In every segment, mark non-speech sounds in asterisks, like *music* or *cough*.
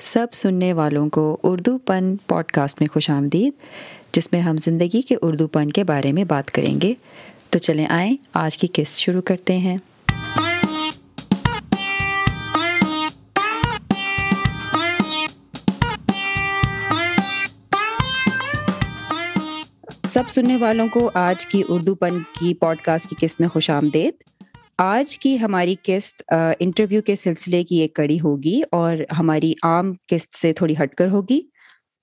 سب سننے والوں کو اردو پن پوڈ کاسٹ میں خوش آمدید، جس میں ہم زندگی کے اردو پن کے بارے میں بات کریں گے۔ تو چلیں آئیں، آج کی قسط شروع کرتے ہیں۔ سب سننے والوں کو آج کی اردو پن کی پوڈ کاسٹ کی قسط میں خوش آمدید۔ آج کی ہماری قسط انٹرویو کے سلسلے کی ایک کڑی ہوگی اور ہماری عام قسط سے تھوڑی ہٹ کر ہوگی۔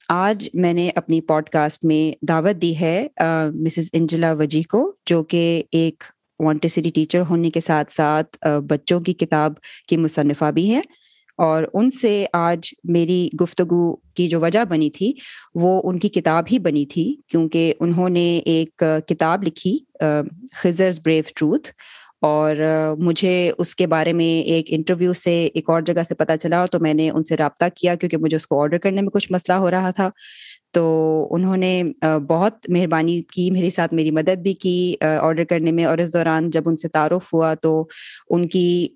آج میں نے اپنی پوڈ کاسٹ میں دعوت دی ہے مسز انجلا وجی کو، جو کہ ایک وانٹیسٹی ٹیچر ہونے کے ساتھ ساتھ بچوں کی کتاب کی مصنفہ بھی ہیں۔ اور ان سے آج میری گفتگو کی جو وجہ بنی تھی، وہ ان کی کتاب ہی بنی تھی، کیونکہ انہوں نے ایک کتاب لکھی خزرز بریو ٹروتھ۔ اور مجھے اس کے بارے میں ایک انٹرویو سے ایک اور جگہ سے پتہ چلا اور تو میں نے ان سے رابطہ کیا کیونکہ مجھے اس کو آڈر کرنے میں کچھ مسئلہ ہو رہا تھا۔ تو انہوں نے بہت مہربانی کی، میرے ساتھ میری مدد بھی کی آڈر کرنے میں اور اس دوران جب ان سے تعارف ہوا تو ان کی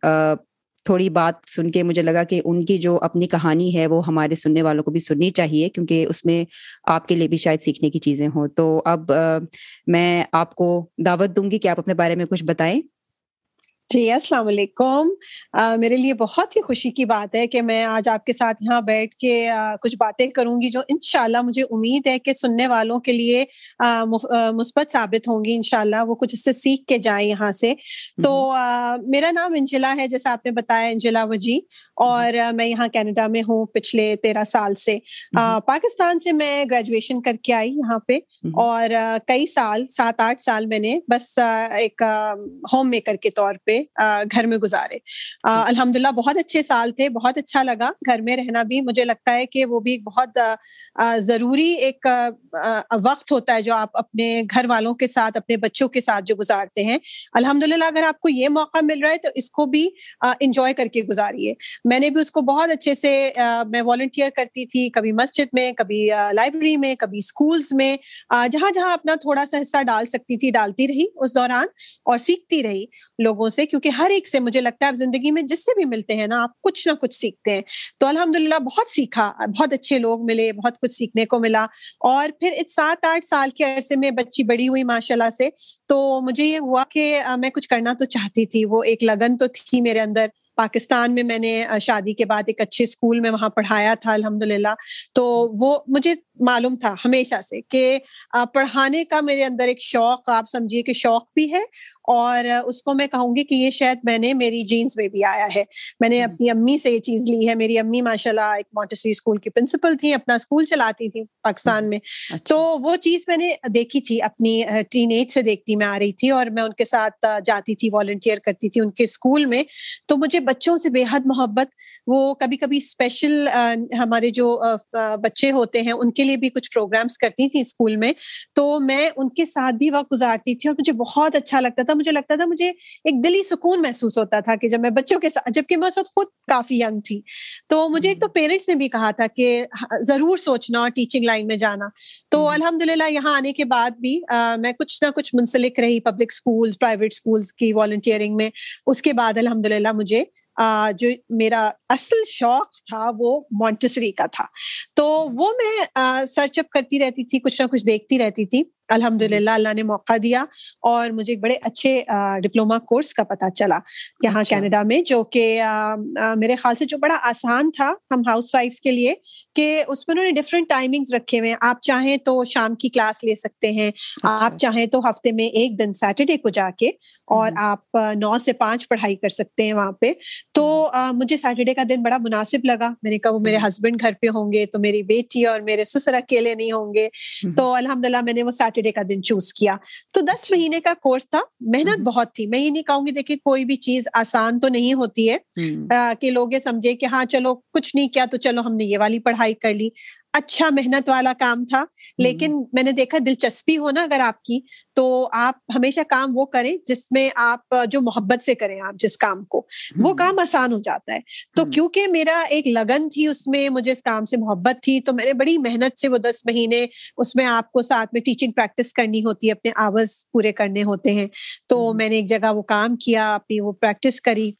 تھوڑی بات سن کے مجھے لگا کہ ان کی جو اپنی کہانی ہے وہ ہمارے سننے والوں کو بھی سننی چاہیے کیونکہ اس میں آپ کے لیے بھی شاید سیکھنے کی چیزیں ہوں۔ تو اب میں آپ کو دعوت دوں گی کہ آپ اپنے بارے میں کچھ بتائیں۔ جی السلام علیکم۔ میرے لیے بہت ہی خوشی کی بات ہے کہ میں آج آپ کے ساتھ یہاں بیٹھ کے کچھ باتیں کروں گی جو انشاءاللہ مجھے امید ہے کہ سننے والوں کے لیے مثبت ثابت ہوں گی انشاءاللہ وہ کچھ اس سے سیکھ کے جائیں یہاں سے۔ تو میرا نام انجلا ہے جیسا آپ نے بتایا انجلا وجی۔ اور میں یہاں کینیڈا میں ہوں پچھلے تیرہ سال سے۔ پاکستان سے میں گریجویشن کر کے آئی یہاں پہ۔ اور کئی سال سات آٹھ سال میں نے بس ایک ہوم میکر کے طور پہ گھر میں گزارے۔ الحمد للہ بہت اچھے سال تھے بہت اچھا لگا گھر میں رہنا بھی۔ مجھے لگتا ہے کہ وہ بھی بہت ضروری ایک وقت ہوتا ہے جو آپ اپنے گھر والوں کے ساتھ اپنے بچوں کے ساتھ جو گزارتے ہیں۔ الحمد للہ اگر آپ کو یہ موقع مل رہا ہے تو اس کو بھی انجوائے کر کے گزاریے۔ میں نے بھی اس کو بہت اچھے سے میں والنٹیئر کرتی تھی کبھی مسجد میں کبھی لائبریری میں کبھی اسکولس میں جہاں جہاں اپنا تھوڑا سا حصہ ڈال سکتی تھی ڈالتی رہی اس دوران اور سیکھتی رہی۔ لوگوں سے، کیونکہ ہر ایک سے مجھے لگتا ہے آپ زندگی میں جس سے بھی ملتے ہیں نا، آپ کچھ نہ کچھ سیکھتے ہیں۔ تو الحمد للہ بہت سیکھا، بہت اچھے لوگ ملے، بہت کچھ سیکھنے کو ملا۔ اور پھر سات آٹھ سال کے عرصے میں بچی بڑی ہوئی ماشاء اللہ سے، تو مجھے یہ ہوا کہ میں کچھ کرنا تو چاہتی تھی، وہ ایک لگن تو تھی میرے اندر۔ پاکستان میں میں نے شادی کے بعد ایک اچھے اسکول میں وہاں پڑھایا تھا الحمد للہ تو وہ مجھے معلوم تھا ہمیشہ سے کہ پڑھانے کا میرے اندر ایک شوق آپ سمجھیے کہ شوق بھی ہے اور اس کو میں کہوں گی کہ یہ شاید میں نے میری جینس میں بھی آیا ہے۔ میں نے اپنی امی سے یہ چیز لی ہے میری امی ماشاء اللہ ایک مونٹسری اسکول کی پرنسپل تھی اپنا اسکول چلاتی تھی پاکستان میں۔ اچھا۔ تو وہ چیز میں نے دیکھی تھی اپنی ٹین ایج سے دیکھتی میں آ رہی تھی اور میں ان کے ساتھ جاتی تھی والنٹیئر کرتی تھی ان کے اسکول میں۔ تو مجھے بچوں سے بے حد محبت وہ کبھی کبھی اسپیشل ہمارے جو بچے ہوتے ہیں ان کے لیے بھی کچھ پروگرامس کرتی تھی اسکول میں۔ تو میں ان کے ساتھ بھی وقت گزارتی تھی اور مجھے بہت اچھا لگتا تھا۔ مجھے لگتا تھا مجھے ایک دلی سکون محسوس ہوتا تھا کہ جب میں بچوں کے ساتھ جبکہ میں اس وقت خود کافی ینگ تھی۔ تو مجھے ایک تو پیرنٹس نے بھی کہا تھا کہ ضرور سوچنا ٹیچنگ لائن میں جانا۔ تو الحمد للہ یہاں آنے کے بعد بھی میں کچھ نہ کچھ منسلک رہی پبلک اسکولس پرائیویٹ اسکولس کی والنٹیئرنگ میں۔ اس کے بعد الحمد للہ مجھے جو میرا اصل شوق تھا وہ مونٹسری کا تھا۔ تو وہ میں سرچ اپ کرتی رہتی تھی کچھ نہ کچھ دیکھتی رہتی تھی۔ الحمد للہ اللہ نے موقع دیا اور مجھے ایک بڑے اچھے ڈپلوما کورس کا پتا چلا یہاں اچھا۔ کینیڈا میں جو کہ میرے خیال سے جو بڑا آسان تھا ہم ہاؤس وائف کے لیے کہ اس میں انہوں نے ڈفرینٹ ٹائمنگ رکھے ہوئے آپ چاہیں تو شام کی کلاس لے سکتے ہیں اچھا۔ آپ چاہیں تو ہفتے میں ایک دن سیٹرڈے کو جا کے اور آپ نو سے پانچ پڑھائی کر سکتے ہیں وہاں پہ۔ تو مجھے سیٹرڈے کا دن بڑا مناسب لگا۔ میں نے کہا وہ میرے ہسبینڈ گھر پہ ہوں گے تو میری بیٹی اور میرے سسر اکیلے نہیں ہوں گے۔ تو الحمد للہ میں نے وہ سیٹرڈے سیٹرڈے کا دن چوز کیا۔ تو دس اچھا۔ مہینے کا کورس تھا۔ محنت بہت تھی۔ میں یہ نہیں کہوں گی دیکھیں کوئی بھی چیز آسان تو نہیں ہوتی ہے۔ کہ لوگ یہ سمجھے کہ ہاں چلو کچھ نہیں کیا تو چلو ہم نے یہ والی پڑھائی کر لی۔ اچھا محنت والا کام تھا۔ لیکن میں نے دیکھا دلچسپی ہو نا اگر آپ کی تو آپ ہمیشہ کام وہ کریں جس میں آپ جو محبت سے کریں آپ جس کام کو۔ وہ کام آسان ہو جاتا ہے۔ تو کیونکہ میرا ایک لگن تھی اس میں مجھے اس کام سے محبت تھی تو میں نے بڑی محنت سے وہ دس مہینے اس میں آپ کو ساتھ میں ٹیچنگ پریکٹس کرنی ہوتی ہے اپنے آواز پورے کرنے ہوتے ہیں۔ تو میں نے ایک جگہ وہ کام کیا اپنی وہ پریکٹس کری۔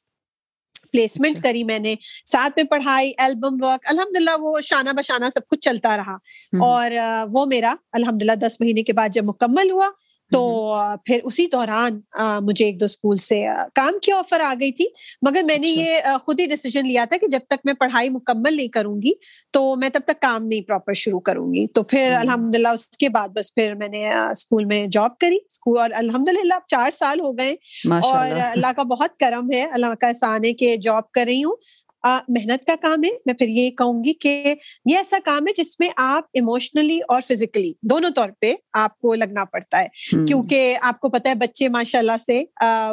پلیسمنٹ اچھا۔ کری میں نے ساتھ میں پڑھائی البم ورک الحمد للہ وہ شانہ بشانہ سب کچھ چلتا رہا اور وہ میرا الحمد للہ دس مہینے کے بعد جب مکمل ہوا تو پھر اسی دوران مجھے ایک دو اسکول سے کام کی آفر آ گئی تھی مگر میں نے اچھا۔ یہ خود ہی ڈیسیزن لیا تھا کہ جب تک میں پڑھائی مکمل نہیں کروں گی تو میں تب تک کام نہیں پراپر شروع کروں گی۔ تو پھر الحمد للہ اس کے بعد بس پھر میں نے اسکول میں جاب کری۔ اسکول اور الحمد للہ اب چار سال ہو گئے اور اللہ کا بہت کرم ہے اللہ کا احسان ہے کہ جاب کر رہی ہوں۔ محنت کا کام ہے۔ میں پھر یہ کہوں گی کہ یہ ایسا کام ہے جس میں آپ ایموشنلی اور فزیکلی دونوں طور پہ آپ کو لگنا پڑتا ہے۔ کیونکہ آپ کو پتا ہے بچے ماشاء اللہ سے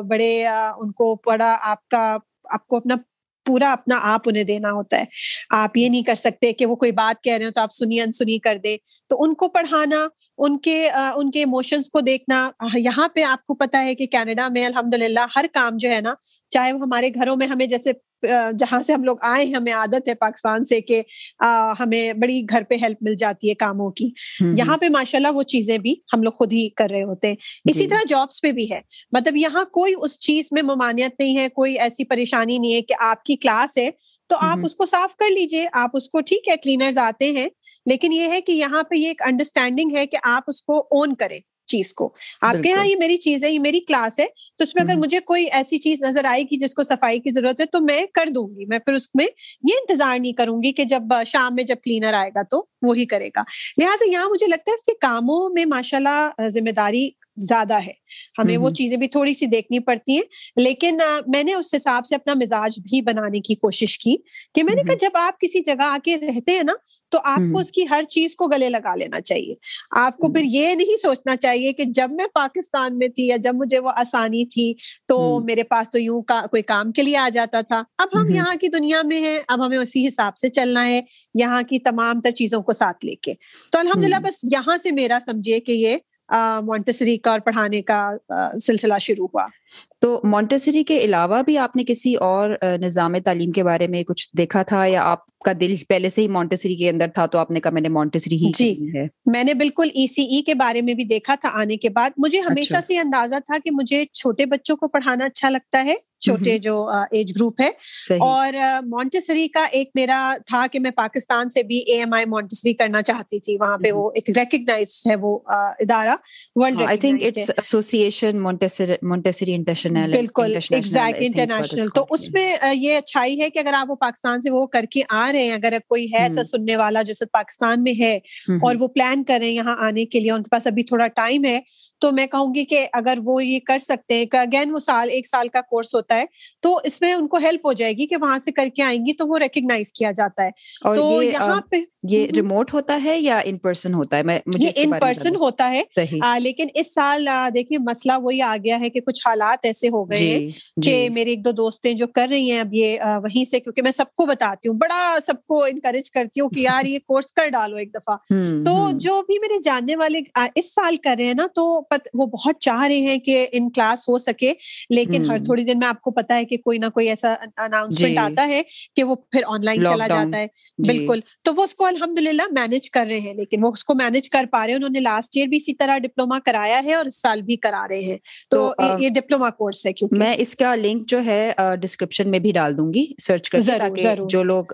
بڑے ان کو پڑا آپ کا آپ کو اپنا پورا اپنا آپ انہیں دینا ہوتا ہے۔ آپ یہ نہیں کر سکتے کہ وہ کوئی بات کہہ رہے ہو تو آپ سنی انسنی کر دیں۔ تو ان کو پڑھانا ان کے ان کے ایموشنس کو دیکھنا یہاں پہ آپ کو پتا ہے کہ کینیڈا میں الحمد للہ ہر کام جو ہے نا چاہے وہ ہمارے گھروں میں ہمیں جیسے جہاں سے ہم لوگ آئے ہیں ہمیں عادت ہے پاکستان سے کہ ہمیں بڑی گھر پہ ہیلپ مل جاتی ہے کاموں کی۔ یہاں پہ ماشاء اللہ وہ چیزیں بھی ہم لوگ خود ہی کر رہے ہوتے ہیں۔ اسی جی۔ طرح جابس پہ بھی ہے۔ مطلب یہاں کوئی اس چیز میں ممانعت نہیں ہے کوئی ایسی پریشانی نہیں ہے کہ آپ کی کلاس ہے تو آپ اس کو صاف کر لیجیے آپ اس کو ٹھیک ہے کلینرز آتے ہیں لیکن یہ ہے کہ یہاں پہ یہ ایک انڈرسٹینڈنگ ہے کہ آپ اس کو اون کریں چیز کو۔ آپ کے یہاں یہ میری چیز ہے یہ میری کلاس ہے تو اس میں اگر مجھے کوئی ایسی چیز نظر آئے گی جس کو صفائی کی ضرورت ہے تو میں کر دوں گی۔ میں پھر اس میں یہ انتظار نہیں کروں گی کہ جب شام میں جب کلینر آئے گا تو وہی کرے گا۔ لہٰذا یہاں مجھے لگتا ہے اس کے کاموں میں ماشاء اللہ ذمہ داری زیادہ ہے۔ ہمیں وہ چیزیں بھی تھوڑی سی دیکھنی پڑتی ہیں لیکن میں نے اس حساب سے اپنا مزاج بھی بنانے کی کوشش کی کہ میں نے کہا جب آپ کسی جگہ آ کے رہتے ہیں نا تو آپ کو اس کی ہر چیز کو گلے لگا لینا چاہیے۔ آپ کو پھر یہ نہیں سوچنا چاہیے کہ جب میں پاکستان میں تھی یا جب مجھے وہ آسانی تھی تو میرے پاس تو یوں کا کوئی کام کے لیے آ جاتا تھا۔ اب ہم یہاں کی دنیا میں ہیں اب ہمیں اسی حساب سے چلنا ہے یہاں کی تمام تر چیزوں کو ساتھ لے کے۔ تو الحمد للہ بس یہاں سے میرا سمجھے کہ یہ مونٹسری کا اور پڑھانے کا سلسلہ شروع ہوا۔ تو مونٹسری کے علاوہ بھی آپ نے کسی اور نظام تعلیم کے بارے میں کچھ دیکھا تھا یا آپ کا دل پہلے سے ہی مونٹسری کے اندر تھا تو آپ نے کہا میں نے مونٹسری ہی جی میں نے بالکل ای سی ای کے بارے میں بھی دیکھا تھا آنے کے بعد۔ مجھے ہمیشہ اچھا۔ سے اندازہ تھا کہ مجھے چھوٹے بچوں کو پڑھانا اچھا لگتا ہے چھوٹے جو ایج گروپ ہے۔ اور مونٹسری کا ایک میرا تھا کہ میں پاکستان سے بھی اے ایم آئی مونٹسری کرنا چاہتی تھی۔ وہاں پہ وہ ایک ریکگنائز ہے وہ ادارہ۔ بالکل انٹرنیشنل تو اس میں یہ اچھائی ہے کہ اگر آپ وہ پاکستان سے وہ کر کے آ رہے ہیں اگر کوئی ہے ایسا سننے والا جو پاکستان میں ہے اور وہ پلان کر رہے ہیں یہاں آنے کے لیے ان کے پاس ابھی تھوڑا ٹائم ہے تو میں کہوں گی کہ اگر وہ یہ کر سکتے ہیں کہ اگین وہ سال ایک سال کا کورس ہوتا ہے تو اس میں ان کو ہیلپ ہو جائے گی کہ وہاں سے کر کے آئیں گی تو وہ ریکگنائز کیا جاتا ہے۔ تو یہاں پہ یہ ریموٹ ہوتا ہے یا ان پرسن ہوتا ہے؟ یہ ان پرسن ہوتا ہے۔ لیکن اس سال دیکھیے مسئلہ وہی آ گیا ہے کہ کچھ حالات ایسے ہو گئے ہیں جی، کہ جی۔ میرے ایک دو دوستیں جو کر رہی ہیں اب یہ وہیں سے کیونکہ میں سب کو بتاتی ہوں بڑا سب کو انکریج کرتی ہوں کہ یار یہ کورس کر ڈالو ایک دفعہ۔ تو جو بھی میرے جاننے والے اس سال کر رہے ہیں نا تو وہ بہت چاہ رہے ہیں کہ ان کلاس ہو سکے لیکن ہر تھوڑی دیر میں آپ کو پتا ہے کہ کوئی نہ کوئی ایسا اناؤنسمنٹ جی۔ آتا ہے کہ وہ پھر آن لائن چلا جاتا ہے۔ بالکل۔ تو وہ اس کو الحمد للہ مینج کر رہے ہیں لیکن وہ اس کو مینج کر پا رہے ہیں۔ انہوں نے لاسٹ ایئر بھی اسی طرح ڈپلوما کرایا ہے اور اس سال بھی کرا رہے ہیں۔ تو یہ ڈپلوما کورس ہے کیونکہ میں اس کا لنک جو ہے ڈسکرپشن میں بھی ڈال دوں گی۔ سرچ کر تاکہ جو لوگ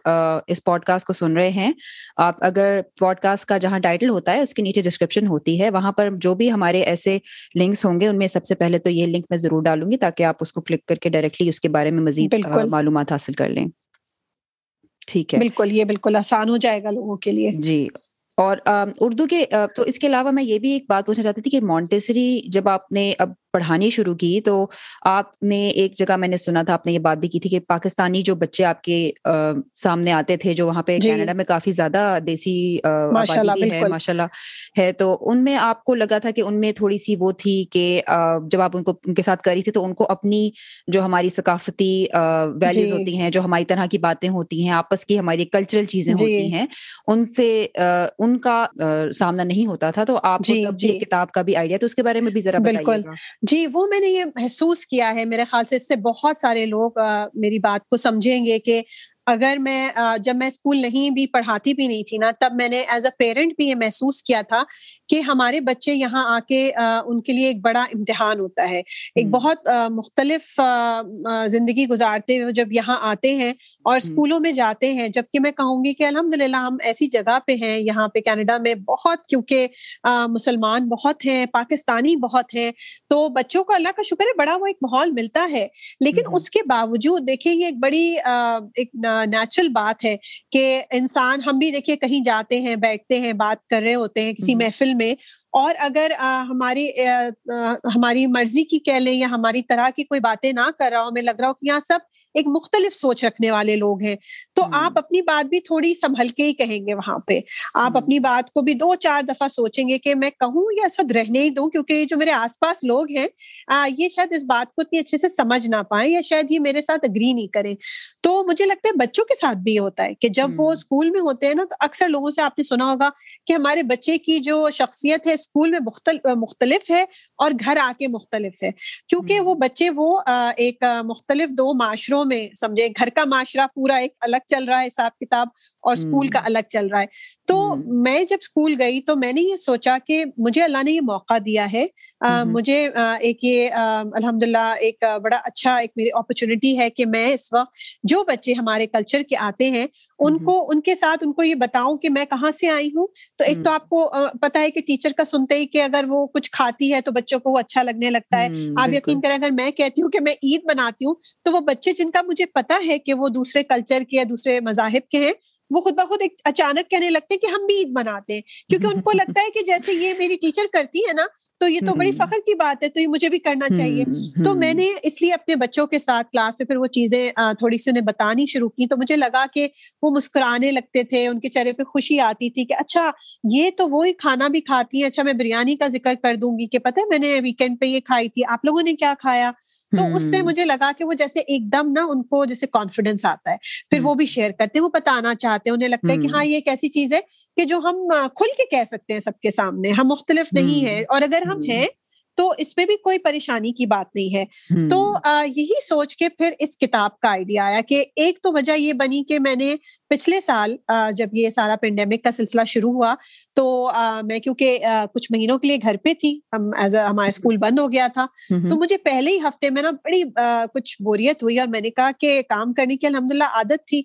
اس پوڈ کاسٹ کو سن رہے ہیں آپ اگر پوڈ کاسٹ کا جہاں ٹائٹل ہوتا ہے اس کے نیچے ڈسکرپشن ہوتی ہے۔ وہاں پر جو بھی ہمارے ایسے لنکس ہوں گے ان میں سب سے پہلے تو یہ لنک میں ضرور ڈالوں گی تاکہ آپ اس کو کلک کر کے ڈائریکٹلی اس کے بارے میں مزید معلومات حاصل کر لیں۔ ٹھیک ہے۔ بالکل یہ بالکل آسان ہو جائے گا لوگوں کے لیے۔ جی۔ اور اردو کے تو اس کے علاوہ میں یہ بھی ایک بات پوچھنا چاہتی تھی کہ مونٹیسری جب آپ نے اب پڑھانی شروع کی تو آپ نے ایک جگہ میں نے سنا تھا آپ نے یہ بات بھی کی تھی کہ پاکستانی جو بچے آپ کے سامنے آتے تھے جو وہاں پہ جی۔ کینیڈا میں کافی زیادہ دیسی ماشاء اللہ ہے تو ان میں آپ کو لگا تھا کہ ان میں تھوڑی سی وہ تھی کہ جب آپ ان کو ان کے ساتھ کری تھی تو ان کو اپنی جو ہماری ثقافتی ویلیوز جی۔ ہوتی ہیں جو ہماری طرح کی باتیں ہوتی ہیں آپس کی ہماری کلچرل چیزیں جی۔ ہوتی ہیں ان سے ان کا سامنا نہیں ہوتا تھا تو آپ کتاب کا بھی آئیڈیا تو اس کے بارے میں بھی ذرا بالکل جی وہ میں نے یہ محسوس کیا ہے میرے خیال سے، اس سے بہت سارے لوگ میری بات کو سمجھیں گے کہ اگر میں جب میں اسکول نہیں بھی پڑھاتی بھی نہیں تھی نا تب میں نے ایز اے پیرنٹ بھی یہ محسوس کیا تھا کہ ہمارے بچے یہاں آ کے ان کے لیے ایک بڑا امتحان ہوتا ہے۔ ایک بہت مختلف زندگی گزارتے ہوئے جب یہاں آتے ہیں اور اسکولوں میں جاتے ہیں جبکہ میں کہوں گی کہ الحمد للہ ہم ایسی جگہ پہ ہیں یہاں پہ کینیڈا میں بہت کیونکہ مسلمان بہت ہیں پاکستانی بہت ہیں تو بچوں کو اللہ کا شکر ہے بڑا وہ ایک ماحول ملتا ہے۔ لیکن اس کے باوجود دیکھیے یہ ایک بڑی ایک نیچرل بات ہے کہ انسان ہم بھی دیکھیے کہیں جاتے ہیں بیٹھتے ہیں بات کر رہے ہوتے ہیں کسی محفل میں اور اگر ہماری ہماری مرضی کی کہہ لیں یا ہماری طرح کی کوئی باتیں نہ کر رہا ہو ہمیں لگ رہا ہو کہ یہاں سب ایک مختلف سوچ رکھنے والے لوگ ہیں۔ تو آپ اپنی بات بھی تھوڑی سنبھل کے ہی کہیں گے وہاں پہ۔ آپ اپنی بات کو بھی دو چار دفعہ سوچیں گے کہ میں کہوں یا وقت رہنے ہی دوں کیونکہ جو میرے آس پاس لوگ ہیں یہ شاید اس بات کو اتنی اچھے سے سمجھ نہ پائیں یا شاید یہ میرے ساتھ اگری نہیں کریں۔ تو مجھے لگتا ہے بچوں کے ساتھ بھی ہوتا ہے کہ جب وہ اسکول میں ہوتے ہیں نا تو اکثر لوگوں سے آپ نے سنا ہوگا کہ ہمارے بچے کی جو شخصیت ہے اسکول میں مختلف ہے اور گھر آ کے مختلف ہے۔ کیونکہ وہ بچے وہ ایک مختلف دو معاشروں میں سمجھے گھر کا معاشرہ پورا ایک الگ چل رہا ہے حساب کتاب اور اسکول کا الگ چل رہا ہے۔ تو میں جب اسکول گئی تو میں نے یہ سوچا کہ مجھے اللہ نے یہ موقع دیا ہے۔ مجھے ایک یہ الحمد للہ ایک بڑا اچھا ایک میری اپرچونٹی ہے کہ میں اس وقت جو بچے ہمارے کلچر کے آتے ہیں ان کو ان کے ساتھ ان کو یہ بتاؤں کہ میں کہاں سے آئی ہوں۔ تو ایک تو آپ کو پتا ہے کہ ٹیچر کا سنتے ہی کہ اگر وہ کچھ کھاتی ہے تو بچوں کو وہ اچھا لگنے لگتا ہے۔ آپ یقین کریں اگر میں کہتی ہوں کہ میں عید بناتی ہوں تو وہ بچے جن کا مجھے پتا ہے کہ وہ دوسرے کلچر کے یا دوسرے مذاہب کے ہیں، وہ خود بخود ایک اچانک کہنے لگتے ہیں کہ ہم بھی عید مناتے ہیں۔ کیونکہ ان کو لگتا ہے کہ جیسے یہ میری ٹیچر کرتی ہے نا تو یہ تو بڑی فخر کی بات ہے تو یہ مجھے بھی کرنا چاہیے۔ تو میں نے اس لیے اپنے بچوں کے ساتھ کلاس میں پھر وہ چیزیں تھوڑی سی انہیں بتانی شروع کی۔ تو مجھے لگا کہ وہ مسکرانے لگتے تھے ان کے چہرے پہ خوشی آتی تھی کہ اچھا یہ تو وہی کھانا بھی کھاتی ہیں۔ اچھا میں بریانی کا ذکر کر دوں گی کہ پتہ ہے میں نے ویکینڈ پہ یہ کھائی تھی۔ آپ لوگوں نے کیا کھایا؟ تو اس سے مجھے لگا کہ وہ جیسے ایک دم نا ان کو جیسے کانفیڈینس آتا ہے۔ پھر وہ بھی شیئر کرتے ہیں وہ بتانا چاہتے ہیں انہیں لگتا ہے کہ ہاں یہ ایک ایسی چیز ہے کہ جو ہم کھل کے کہہ سکتے ہیں سب کے سامنے ہم مختلف نہیں ہیں اور اگر ہم ہیں تو اس میں بھی کوئی پریشانی کی بات نہیں ہے۔ تو یہی سوچ کے پھر اس کتاب کا آئیڈیا آیا کہ ایک تو وجہ یہ بنی کہ میں نے پچھلے سال جب یہ سارا پینڈیمک کا سلسلہ شروع ہوا تو میں کیونکہ کچھ مہینوں کے لیے گھر پہ تھی ہم ایز ہمارا اسکول بند ہو گیا تھا تو مجھے پہلے ہی ہفتے میں نا بڑی کچھ بوریت ہوئی اور میں نے کہا کہ کام کرنے کی الحمد للہ عادت تھی۔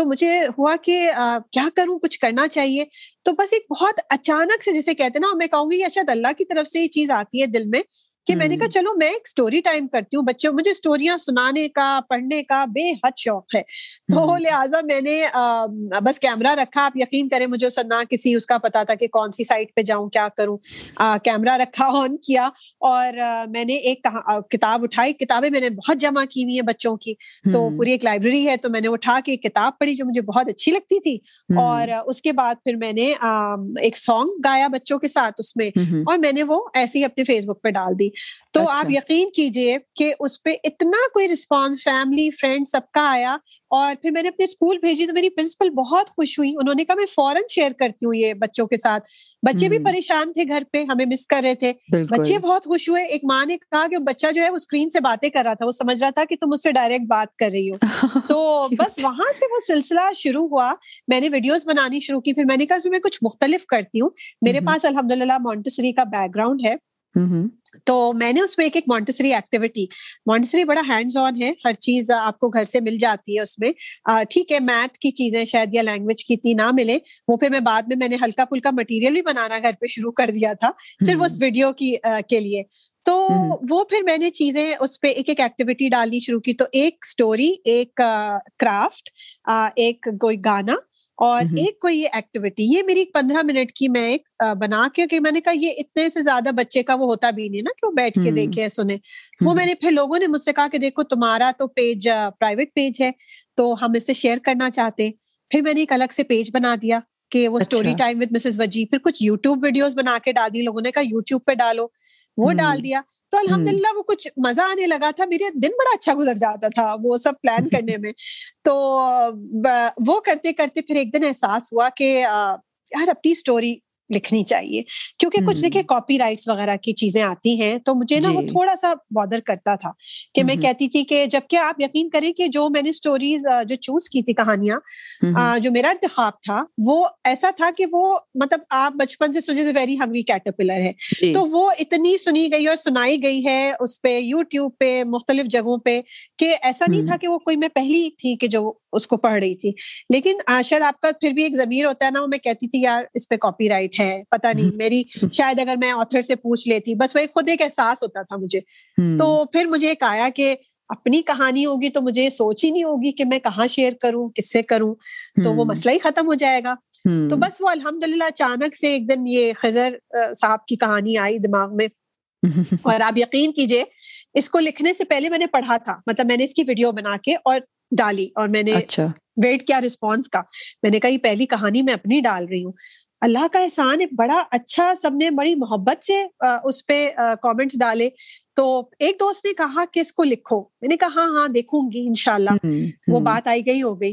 تو مجھے ہوا کہ کیا کروں؟ کچھ کرنا چاہیے۔ تو بس ایک بہت اچانک سے جسے کہتے نا، میں کہوں گی کہ اچھا، شاید اللہ کی طرف سے یہ چیز آتی ہے دل میں۔ کہ میں نے کہا چلو میں ایک اسٹوری ٹائم کرتی ہوں بچوں مجھے اسٹوریاں سنانے کا پڑھنے کا بے حد شوق ہے۔ تو لہٰذا میں نے بس کیمرہ رکھا۔ آپ یقین کریں مجھے نہ کسی اس کا پتا تھا کہ کون سی سائٹ پہ جاؤں کیا کروں۔ کیمرہ رکھا آن کیا۔ اور میں نے ایک کتاب اٹھائی۔ کتابیں میں نے بہت جمع کی ہوئی ہیں بچوں کی۔ تو پوری ایک لائبریری ہے۔ تو میں نے اٹھا کے ایک کتاب پڑھی جو مجھے بہت اچھی لگتی تھی۔ اور اس کے بعد پھر میں نے ایک سانگ گایا بچوں کے ساتھ اس میں۔ اور میں نے وہ ایسے ہی اپنے فیس بک پہ ڈال دی۔ تو آپ اچھا۔ یقین کیجیے کہ اس پہ اتنا کوئی رسپانس فیملی فرینڈ سب کا آیا اور پھر میں نے اپنے اسکول بھیجی تو میری پرنسپل بہت خوش ہوئی انہوں نے کہا میں فوراً شیئر کرتی ہوں یہ بچوں کے ساتھ۔ بچے بھی پریشان تھے گھر پہ ہمیں مس کر رہے تھے۔ بچے بہت خوش ہوئے۔ ایک ماں نے کہا کہ بچہ جو ہے وہ اسکرین سے باتیں کر رہا تھا۔ وہ سمجھ رہا تھا کہ تم اس سے ڈائریکٹ بات کر رہی ہو۔ *laughs* تو بس وہاں سے وہ سلسلہ شروع ہوا۔ میں نے ویڈیوز بنانی شروع کی۔ پھر میں نے کہا میں کچھ مختلف کرتی ہوں۔ میرے پاس الحمد للہ مونٹسری کا بیک گراؤنڈ ہے۔ تو میں نے اس میں ایک ایک مونٹسری ایکٹیویٹی مونٹسری بڑا ہینڈز آن ہے ہر چیز آپ کو گھر سے مل جاتی ہے اس میں۔ ٹھیک ہے میتھ کی چیزیں شاید یا لینگویج کی اتنی نہ ملے وہ پھر میں بعد میں میں نے ہلکا پھلکا مٹیریل بھی بنانا گھر پہ شروع کر دیا تھا صرف اس ویڈیو کی کے لیے۔ تو وہ پھر میں نے چیزیں اس پہ ایک ایک ایکٹیویٹی ڈالنی شروع کی۔ تو ایک اسٹوری ایک کرافٹ ایک کوئی گانا اور ایک کوئی یہ ایکٹیویٹی یہ میری پندرہ منٹ کی میں ایک بنا کے کہ میں نے کہا یہ اتنے سے زیادہ بچے کا وہ ہوتا بھی نہیں نا کہ وہ بیٹھ کے دیکھے سنے۔ وہ میں نے پھر لوگوں نے مجھ سے کہا کہ دیکھو تمہارا تو پیج پرائیویٹ پیج ہے تو ہم اس سے شیئر کرنا چاہتے پھر میں نے ایک الگ سے پیج بنا دیا کہ وہ story time with Mrs Viji پھر کچھ یوٹیوب ویڈیوز بنا کے ڈال دی لوگوں نے کہا یوٹیوب پہ ڈالو۔ وہ ڈال دیا۔ تو الحمد للہ وہ کچھ مزہ آنے لگا تھا۔ میرے دن بڑا اچھا گزر جاتا تھا وہ سب پلان *laughs* کرنے میں۔ تو وہ کرتے کرتے پھر ایک دن احساس ہوا کہ یار اپنی اسٹوری لکھنی چاہیے۔ کیونکہ کچھ دیکھیں کاپی رائٹس وغیرہ کی چیزیں آتی ہیں تو مجھے نا وہ جی۔ تھوڑا سا بادر کرتا تھا کہ میں کہتی تھی کہ جبکہ آپ یقین کریں کہ جو میں نے اسٹوریز جو چوز کی تھی کہانیاں جو میرا انتخاب تھا وہ ایسا تھا کہ وہ مطلب آپ بچپن سے سنجے ویری ہنگری کیٹرپلر ہے۔ جی۔ تو وہ اتنی سنی گئی اور سنائی گئی ہے اس پہ یو ٹیوب پہ مختلف جگہوں پہ کہ ایسا نہیں تھا کہ وہ کوئی میں پہلی تھی کہ جو اس کو پڑھ رہی تھی۔ لیکن شاید آپ کا پھر بھی ایک ضمیر ہوتا ہے نا میں کہتی تھی یار اس پہ کاپی رائٹ ہے پتا نہیں میری شاید اگر میں آتھر سے پوچھ لیتی۔ بس وہ خود ایک احساس ہوتا تھا مجھے۔ تو پھر مجھے ایک آیا کہ اپنی کہانی ہوگی تو مجھے سوچ ہی نہیں ہوگی کہ میں کہاں شیئر کروں کس سے کروں۔ تو وہ مسئلہ ہی ختم ہو جائے گا۔ تو بس وہ الحمد للہ اچانک سے ایک دن یہ خزر صاحب کی کہانی آئی دماغ میں۔ *laughs* اور آپ یقین کیجیے اس کو لکھنے سے پہلے میں نے پڑھا تھا۔ مطلب میں نے اس کی ویڈیو بنا کے اور ڈالی اور میں نے اچھا۔ ویٹ کیا رسپانس کا۔ میں نے کہا یہ پہلی کہانی میں اپنی ڈال رہی ہوں۔ اللہ کا احسان ایک بڑا اچھا سب نے بڑی محبت سے اس پہ کامنٹس ڈالے۔ تو ایک دوست نے کہا کہ اس کو لکھو۔ میں نے کہا ہاں ہاں دیکھوں گی انشاءاللہ۔ وہ بات آئی گئی ہو گئی۔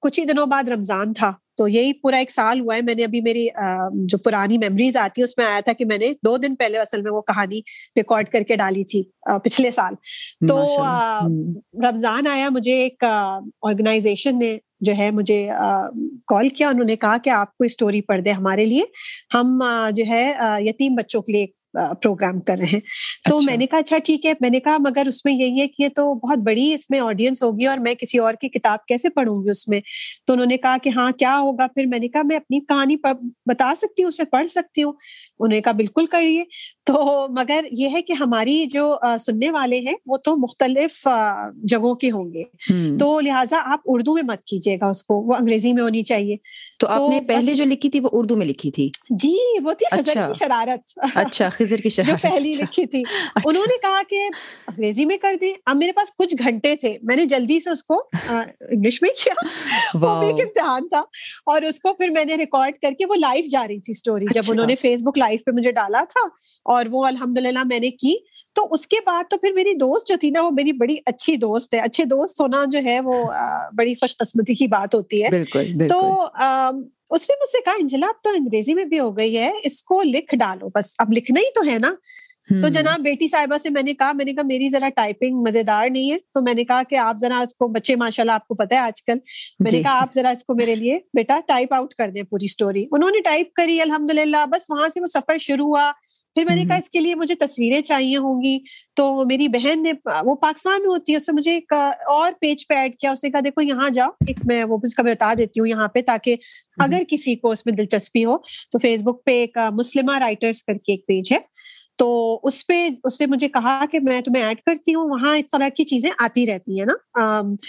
کچھ ہی دنوں بعد رمضان تھا۔ تو یہی پورا ایک سال ہوا ہے۔ میں نے ابھی میری جو پرانی میموریز آتی ہے اس میں آیا تھا کہ میں نے دو دن پہلے اصل میں وہ کہانی ریکارڈ کر کے ڈالی تھی پچھلے سال۔ تو رمضان آیا مجھے ایک آرگنائزیشن نے جو ہے مجھے کال کیا انہوں نے کہا کہ آپ کو اسٹوری پڑھ دے ہمارے لیے۔ ہم جو ہے یتیم بچوں کے لیے پروگرام کر رہے ہیں۔ تو اچھا۔ میں نے کہا اچھا ٹھیک ہے۔ میں نے کہا مگر اس میں یہی ہے کہ یہ تو بہت بڑی اس میں آڈینس ہوگی اور میں کسی اور کی کتاب کیسے پڑھوں گی اس میں؟ تو انہوں نے کہا کہ ہاں کیا ہوگا؟ پھر میں نے کہا میں اپنی کہانی بتا سکتی ہوں اس میں پڑھ سکتی ہوں۔ انہوں نے کہا بالکل کریے۔ تو مگر یہ ہے کہ ہماری جو سننے والے ہیں وہ تو مختلف جگہوں کے ہوں گے۔ تو لہٰذا آپ اردو میں مت کیجیے گا اس کو وہ انگریزی میں ہونی چاہیے۔ تو آپ نے پہلے جو لکھی تھی وہ اردو میں لکھی تھی۔ جی وہ تھی اچھا۔ کی شرارت۔ اچھا خزر کی شرارت۔ جو پہلی لکھی تھی۔ اچھا۔ انہوں نے کہا کہ انگریزی میں کر دیں اب میرے پاس کچھ گھنٹے تھے۔ میں نے جلدی سے اس کو انگلش میں کیا۔ *laughs* وہ بھی ایک امتحان تھا۔ اور اس کو پھر میں نے ریکارڈ کر کے وہ لائیو جا رہی تھی اسٹوری جب اچھا۔ انہوں نے فیس بک لائیو پہ مجھے ڈالا تھا۔ اور وہ الحمد للہ میں نے کی۔ تو اس کے بعد تو پھر میری دوست جو تھی نا وہ میری بڑی اچھی دوست ہے۔ اچھے دوست ہونا جو ہے وہ بڑی خوش قسمتی کی بات ہوتی ہے۔ تو اس نے مجھ سے کہا انجلا اب تو انگریزی میں بھی ہو گئی ہے اس کو لکھ ڈالو بس۔ اب لکھنا ہی تو ہے نا۔ تو جناب بیٹی صاحبہ سے میں نے کہا میں نے کہا میری ذرا ٹائپنگ مزے دار نہیں ہے۔ تو میں نے کہا کہ آپ ذرا اس کو بچے ماشاء اللہ آپ کو پتا ہے آج کل۔ میں نے جی۔ کہا آپ ذرا اس کو میرے لیے بیٹا ٹائپ آؤٹ کر دیں پوری اسٹوری انہوں نے ٹائپ کری الحمد للہ بس وہاں سے وہ سفر شروع ہوا۔ پھر میں نے کہا اس کے لیے مجھے تصویریں چاہیے ہوں گی۔ تو میری بہن نے وہ پاکستان میں ہوتی ہے اس سے مجھے ایک اور پیج پہ ایڈ کیا۔ اس نے کہا دیکھو یہاں جاؤ۔ ایک میں وہ اس کا بتا دیتی ہوں یہاں پہ تاکہ اگر کسی کو اس میں دلچسپی ہو تو فیس بک پہ ایک مسلمہ رائٹرس کر کے ایک پیج ہے۔ تو اس پہ اس نے مجھے کہا کہ میں تمہیں ایڈ کرتی ہوں وہاں اس طرح کی چیزیں آتی رہتی ہیں نا۔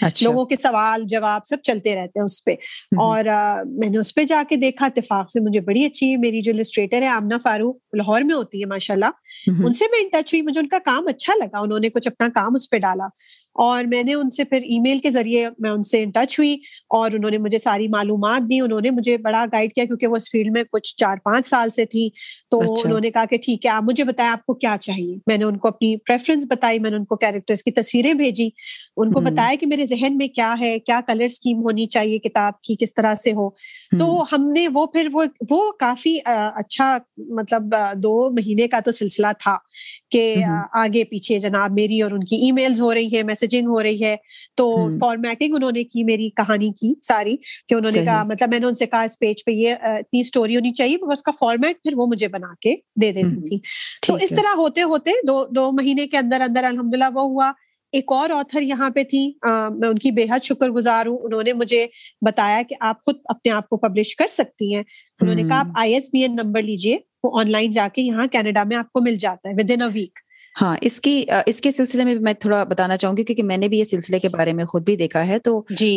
اچھا۔ لوگوں کے سوال جواب سب چلتے رہتے ہیں اس پہ۔ اور میں نے اس پہ جا کے دیکھا اتفاق سے مجھے بڑی اچھی میری جو السٹریٹر ہے آمنا فاروق لاہور میں ہوتی ہے ماشاء اللہ ان سے میں ان ٹچ ہوئی مجھے ان کا کام اچھا لگا انہوں نے کچھ اپنا کام اس پہ ڈالا۔ اور میں نے ان سے پھر ای میل کے ذریعے میں ان سے ان ٹچ ہوئی اور انہوں نے مجھے ساری معلومات دی انہوں نے مجھے بڑا گائڈ کیا کیونکہ وہ اس فیلڈ میں کچھ چار پانچ سال سے تھی۔ تو اچھا۔ انہوں نے کہا کہ ٹھیک ہے آپ مجھے بتائیں آپ کو کیا چاہیے۔ میں نے ان کو اپنی پریفرنس بتائی میں نے ان کو کیریکٹرس کی تصویریں بھیجی۔ ان کو بتایا کہ میرے ذہن میں کیا ہے کیا کلر اسکیم ہونی چاہیے کتاب کی کس طرح سے ہو۔ تو ہم نے وہ پھر وہ وہ کافی اچھا مطلب دو مہینے کا تو سلسلہ تھا کہ آگے پیچھے جناب میری اور ان کی ای میلز ہو رہی ہے میسجنگ ہو رہی ہے تو فارمیٹنگ انہوں نے کی میری کہانی کی ساری کہ انہوں نے کہا مطلب میں نے ان سے کہا اس پیج پہ یہ اتنی اسٹوری ہونی چاہیے اس کا فارمیٹ پھر وہ مجھے بنا کے دے دیتی تھی۔ تو اس طرح ہوتے ہوتے دو دو مہینے کے اندر اندر الحمد للہ وہ ہوا۔ ایک اور آتھر یہاں پہ تھی میں ان کی بے حد شکر گزار ہوں۔ انہوں نے مجھے بتایا کہ آپ خود اپنے آپ کو پبلش کر سکتی ہیں۔ انہوں نے کہا آپ I S B N number لیجیے وہ آن لائن جا کے یہاں کینیڈا میں آپ کو مل جاتا ہے ود ان اے ویک ہاں اس کی اس کے سلسلے میں میں تھوڑا بتانا چاہوں گی کیونکہ میں نے بھی یہ سلسلے کے بارے میں خود بھی دیکھا ہے۔ تو جی۔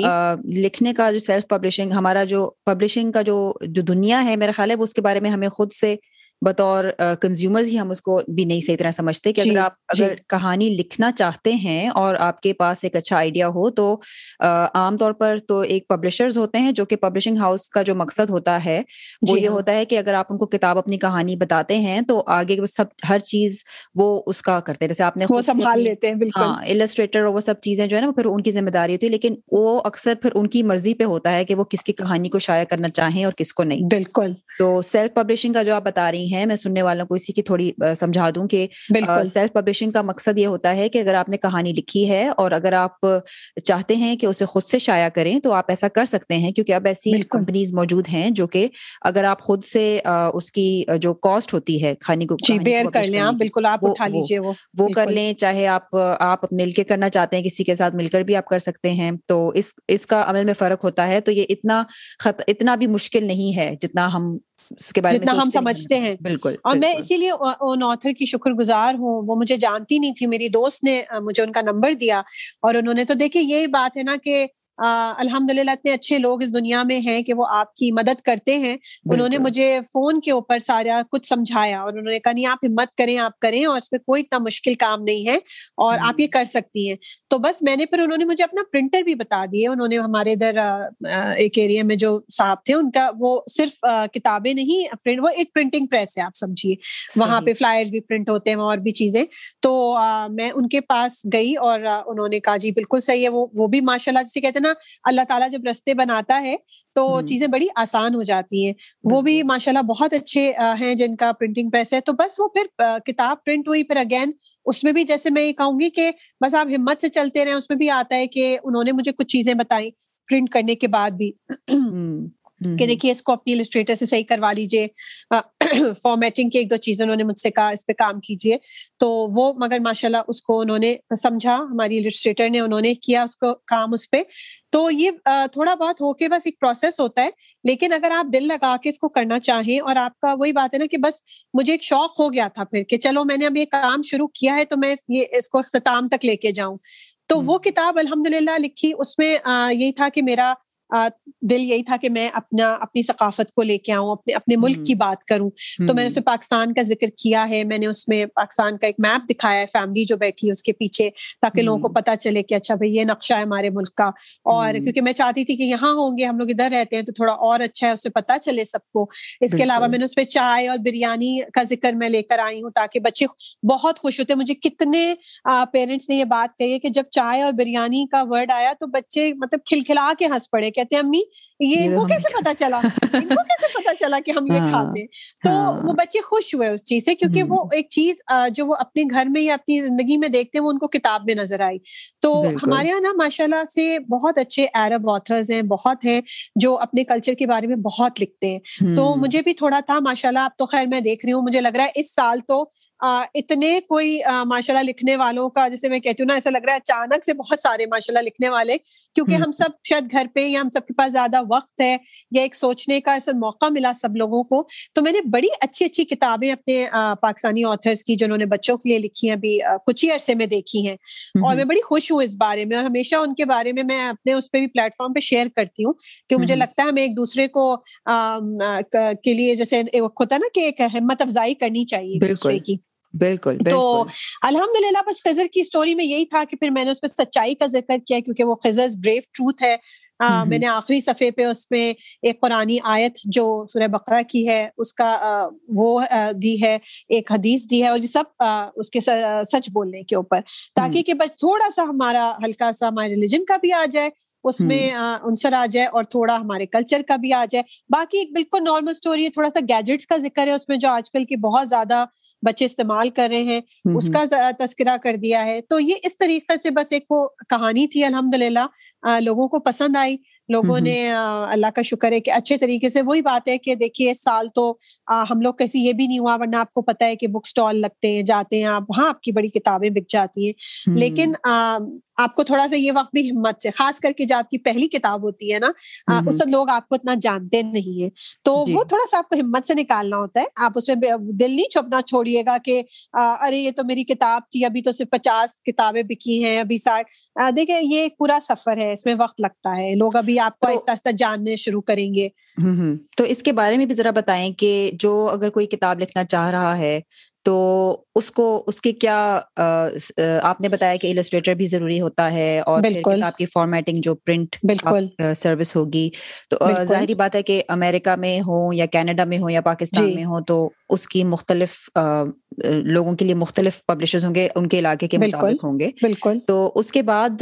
لکھنے کا جو سیلف پبلشنگ ہمارا جو پبلشنگ کا جو جو دنیا ہے میرا خیال ہے وہ اس کے بارے میں ہمیں خود سے بطور کنزیومرز ہی ہم اس کو بھی نہیں صحیح طرح سمجھتے کہ اگر جی، آپ اگر جی۔ کہانی لکھنا چاہتے ہیں اور آپ کے پاس ایک اچھا آئیڈیا ہو تو عام طور پر تو ایک پبلشرز ہوتے ہیں جو کہ پبلشنگ ہاؤس کا جو مقصد ہوتا ہے وہ جی یہ ہاں۔ ہوتا ہے کہ اگر آپ ان کو کتاب اپنی کہانی بتاتے ہیں تو آگے سب ہر چیز وہ اس کا کرتے ہیں جیسے آپ نے سنبھال لیتے ہیں ہاں السٹریٹر وہ سب چیزیں جو ہے نا پھر ان کی ذمہ داری ہوتی ہے لیکن وہ اکثر پھر ان کی مرضی پہ ہوتا ہے کہ وہ کس کی کہانی کو شائع کرنا چاہیں اور کس کو نہیں بالکل تو سیلف پبلشنگ کا جو آپ بتا رہی ہیں میں سننے والوں کو اسی کی تھوڑی سمجھا دوں کہ سیلف پبلشنگ کا مقصد یہ ہوتا ہے کہ اگر آپ نے کہانی لکھی ہے اور اگر آپ چاہتے ہیں کہ اسے خود سے شائع کریں تو آپ ایسا کر سکتے ہیں کیونکہ اب ایسی کمپنیز موجود ہیں جو کہ اگر آپ خود سے اس کی جو کاسٹ ہوتی ہے کھانے کو جی، بالکل آپ اٹھا لیجیے وہ۔ کر لیں چاہے آپ آپ مل کے کرنا چاہتے ہیں کسی کے ساتھ مل کر بھی آپ کر سکتے ہیں تو اس اس کا عمل میں فرق ہوتا ہے تو یہ اتنا اتنا بھی مشکل نہیں ہے جتنا ہم اس کے بارے جتنا ہم سمجھتے ہیں۔ بالکل اور میں اسی لیے ان آتھر کی شکر گزار ہوں۔ وہ مجھے جانتی نہیں تھی۔ میری دوست نے مجھے ان کا نمبر دیا اور انہوں نے تو دیکھیے یہی بات ہے نا کہ الحمد للہ اتنے اچھے لوگ اس دنیا میں ہیں کہ وہ آپ کی مدد کرتے ہیں۔ انہوں نے مجھے فون کے اوپر سارا کچھ سمجھایا اور انہوں نے کہا نہیں آپ ہمت کریں آپ کریں اور اس میں کوئی اتنا مشکل کام نہیں ہے اور آپ یہ کر سکتی ہیں۔ تو بس میں نے پھر انہوں نے مجھے اپنا پرنٹر بھی بتا دیے۔ انہوں نے ہمارے ادھر ایک ایریا میں جو صاحب تھے ان کا وہ صرف کتابیں نہیں وہ ایک پرنٹنگ پریس ہے آپ سمجھیے۔ وہاں پہ فلائر بھی پرنٹ ہوتے ہیں اور بھی چیزیں۔ تو میں ان کے پاس گئی اور انہوں نے کہا جی بالکل صحیح ہے وہ وہ بھی ماشاء اللہ جسے کہتے ہیں نا اللہ تعالیٰ جب رستے بناتا ہے تو چیزیں بڑی آسان ہو جاتی ہیں۔ وہ بھی ماشاء اللہ بہت اچھے ہیں جن کا پرنٹنگ پریس ہے۔ تو بس وہ پھر کتاب پرنٹ ہوئی پھر اگین اس میں بھی جیسے میں یہ کہوں گی کہ بس آپ ہمت سے چلتے رہے اس میں بھی آتا ہے کہ انہوں نے مجھے کچھ چیزیں بتائی پرنٹ کرنے کے بعد بھی۔ کہ دیکھیے اس کو اپنی السٹریٹر سے صحیح کروا لیجیے فارمیٹنگ *clears throat* کی ایک دو چیزیں انہوں نے مجھ سے کہا اس پہ کام کیجیے تو وہ مگر ماشاء اللہ اس کو انہوں نے سمجھا ہماری السٹریٹر نے انہوں نے کیا اس کو کام اس پہ۔ تو یہ تھوڑا بہت ہو کے بس ایک پروسیس ہوتا ہے۔ لیکن اگر آپ دل لگا کے اس کو کرنا چاہیں اور آپ کا وہی بات ہے نا کہ بس مجھے ایک شوق ہو گیا تھا پھر کہ چلو میں نے اب یہ کام شروع کیا ہے تو میں یہ اس کو اختتام تک لے کے جاؤں۔ تو وہ کتاب الحمد للہ لکھی اس میں یہی تھا کہ میرا دل یہی تھا کہ میں اپنا اپنی ثقافت کو لے کے آؤں اپنے اپنے ملک کی بات کروں۔ تو میں نے اسے پاکستان کا ذکر کیا ہے میں نے اس میں پاکستان کا ایک میپ دکھایا ہے فیملی جو بیٹھی ہے اس کے پیچھے تاکہ لوگوں کو پتا چلے کہ اچھا بھائی یہ نقشہ ہے ہمارے ملک کا۔ اور کیونکہ میں چاہتی تھی کہ یہاں ہوں گے ہم لوگ ادھر رہتے ہیں تو تھوڑا اور اچھا ہے اسے پتا چلے سب کو۔ اس کے علاوہ میں نے اس پہ چائے اور بریانی کا ذکر میں لے کر آئی ہوں تاکہ بچے بہت خوش ہوتے۔ مجھے کتنے پیرنٹس نے یہ بات کہی ہے کہ جب چائے اور بریانی کا ورڈ آیا تو بچے مطلب کھلکھلا کے ہنس پڑے کہتے ہیں امی یہ ان کو کیسے پتا چلا؟ ان کو کیسے پتا چلا کہ ہم یہ ہاں، کھاتے تو ہاں۔ وہ بچے خوش ہوئے اس چیز سے کیونکہ وہ ایک چیز جو وہ اپنے گھر میں یا اپنی زندگی میں دیکھتے ہیں وہ ان کو کتاب میں نظر آئی۔ تو ہمارے یہاں نا ماشاء اللہ سے بہت اچھے عرب آتھرز ہیں بہت ہیں جو اپنے کلچر کے بارے میں بہت لکھتے ہیں۔ تو مجھے بھی تھوڑا تھا ماشاء اللہ اب تو خیر میں دیکھ رہی ہوں مجھے لگ رہا ہے اس سال تو اتنے کوئی ماشاء اللہ لکھنے والوں کا جیسے میں کہتی ہوں نا ایسا لگ رہا ہے اچانک سے بہت سارے ماشاء اللہ لکھنے والے کیونکہ ہم سب شاید گھر پہ یا ہم سب کے پاس زیادہ وقت ہے یا ایک سوچنے کا ایسا موقع ملا سب لوگوں کو تو میں نے بڑی اچھی اچھی کتابیں اپنے پاکستانی آتھرس کی جنہوں نے بچوں کے لیے لکھی ہیں ابھی کچھ ہی عرصے میں دیکھی ہیں۔ اور میں بڑی خوش ہوں اس بارے میں اور ہمیشہ ان کے بارے میں میں اپنے اس پہ بھی پلیٹ فارم پہ شیئر کرتی ہوں کہ مجھے لگتا ہے ہمیں ایک دوسرے کو کے لیے جیسے ہوتا ہے نا کہ ایک ہمت افزائی کرنی چاہیے دوسرے کی۔ بالکل تو الحمد للہ بس خزر کی اسٹوری میں یہی تھا کہ پھر میں نے اس پہ سچائی کا ذکر کیا کیونکہ وہ خزر بریو ٹروتھ ہے۔ میں نے آخری صفحے پہ اس میں ایک قرآن آیت جو سورہ بقرہ کی ہے اس کا وہ دی ہے ایک حدیث دی ہے اور سب اس کے سچ بولنے کے اوپر۔ تاکہ کہ بس تھوڑا سا ہمارا ہلکا سا ہمارے ریلیجن کا بھی آ جائے اس میں انسر آ جائے اور تھوڑا ہمارے کلچر کا بھی آ جائے۔ باقی ایک بالکل نارمل اسٹوری ہے تھوڑا سا گیجٹس کا ذکر ہے اس میں جو آج کل کی بہت زیادہ بچے استعمال کر رہے ہیں اس کا تذکرہ کر دیا ہے۔ تو یہ اس طریقے سے بس ایک وہ کہانی تھی الحمد للہ لوگوں کو پسند آئی۔ لوگوں نے اللہ کا شکر ہے کہ اچھے طریقے سے وہی بات ہے کہ دیکھیے اس سال تو ہم لوگ کیسی یہ بھی نہیں ہوا ورنہ آپ کو پتا ہے کہ بک اسٹال لگتے ہیں جاتے ہیں آپ وہاں آپ کی بڑی کتابیں بک جاتی ہیں۔ لیکن آپ کو تھوڑا سا یہ وقت بھی ہمت سے خاص کر کے جو آپ کی پہلی کتاب ہوتی ہے نا اس وقت لوگ آپ کو اتنا جانتے نہیں ہے تو جی۔ وہ تھوڑا سا آپ کو ہمت سے نکالنا ہوتا ہے آپ اس میں دل نہیں چھپنا چھوڑیے گا کہ ارے یہ تو میری کتاب تھی ابھی تو صرف پچاس کتابیں بکی ہیں ابھی ساٹھ دیکھیں یہ ایک پورا سفر ہے اس میں وقت لگتا ہے لوگ ابھی ابھی آپ کو آہستہ آہستہ جاننے شروع کریں گے۔ تو اس کے بارے میں بھی ذرا بتائیں کہ جو اگر کوئی کتاب لکھنا چاہ رہا ہے تو اس کو اس کے کیا آپ نے بتایا کہ السٹریٹر بھی ضروری ہوتا ہے اور کتاب کی فارمیٹنگ جو پرنٹ بالکل۔ سروس ہوگی۔ تو ظاہری بات ہے کہ امریکہ میں ہو یا کینیڈا میں ہو یا پاکستان جی۔ میں ہو تو اس کی مختلف لوگوں کے لیے مختلف پبلشرز ہوں گے ان کے علاقے کے مطابق ہوں گے۔ بالکل۔ تو اس کے بعد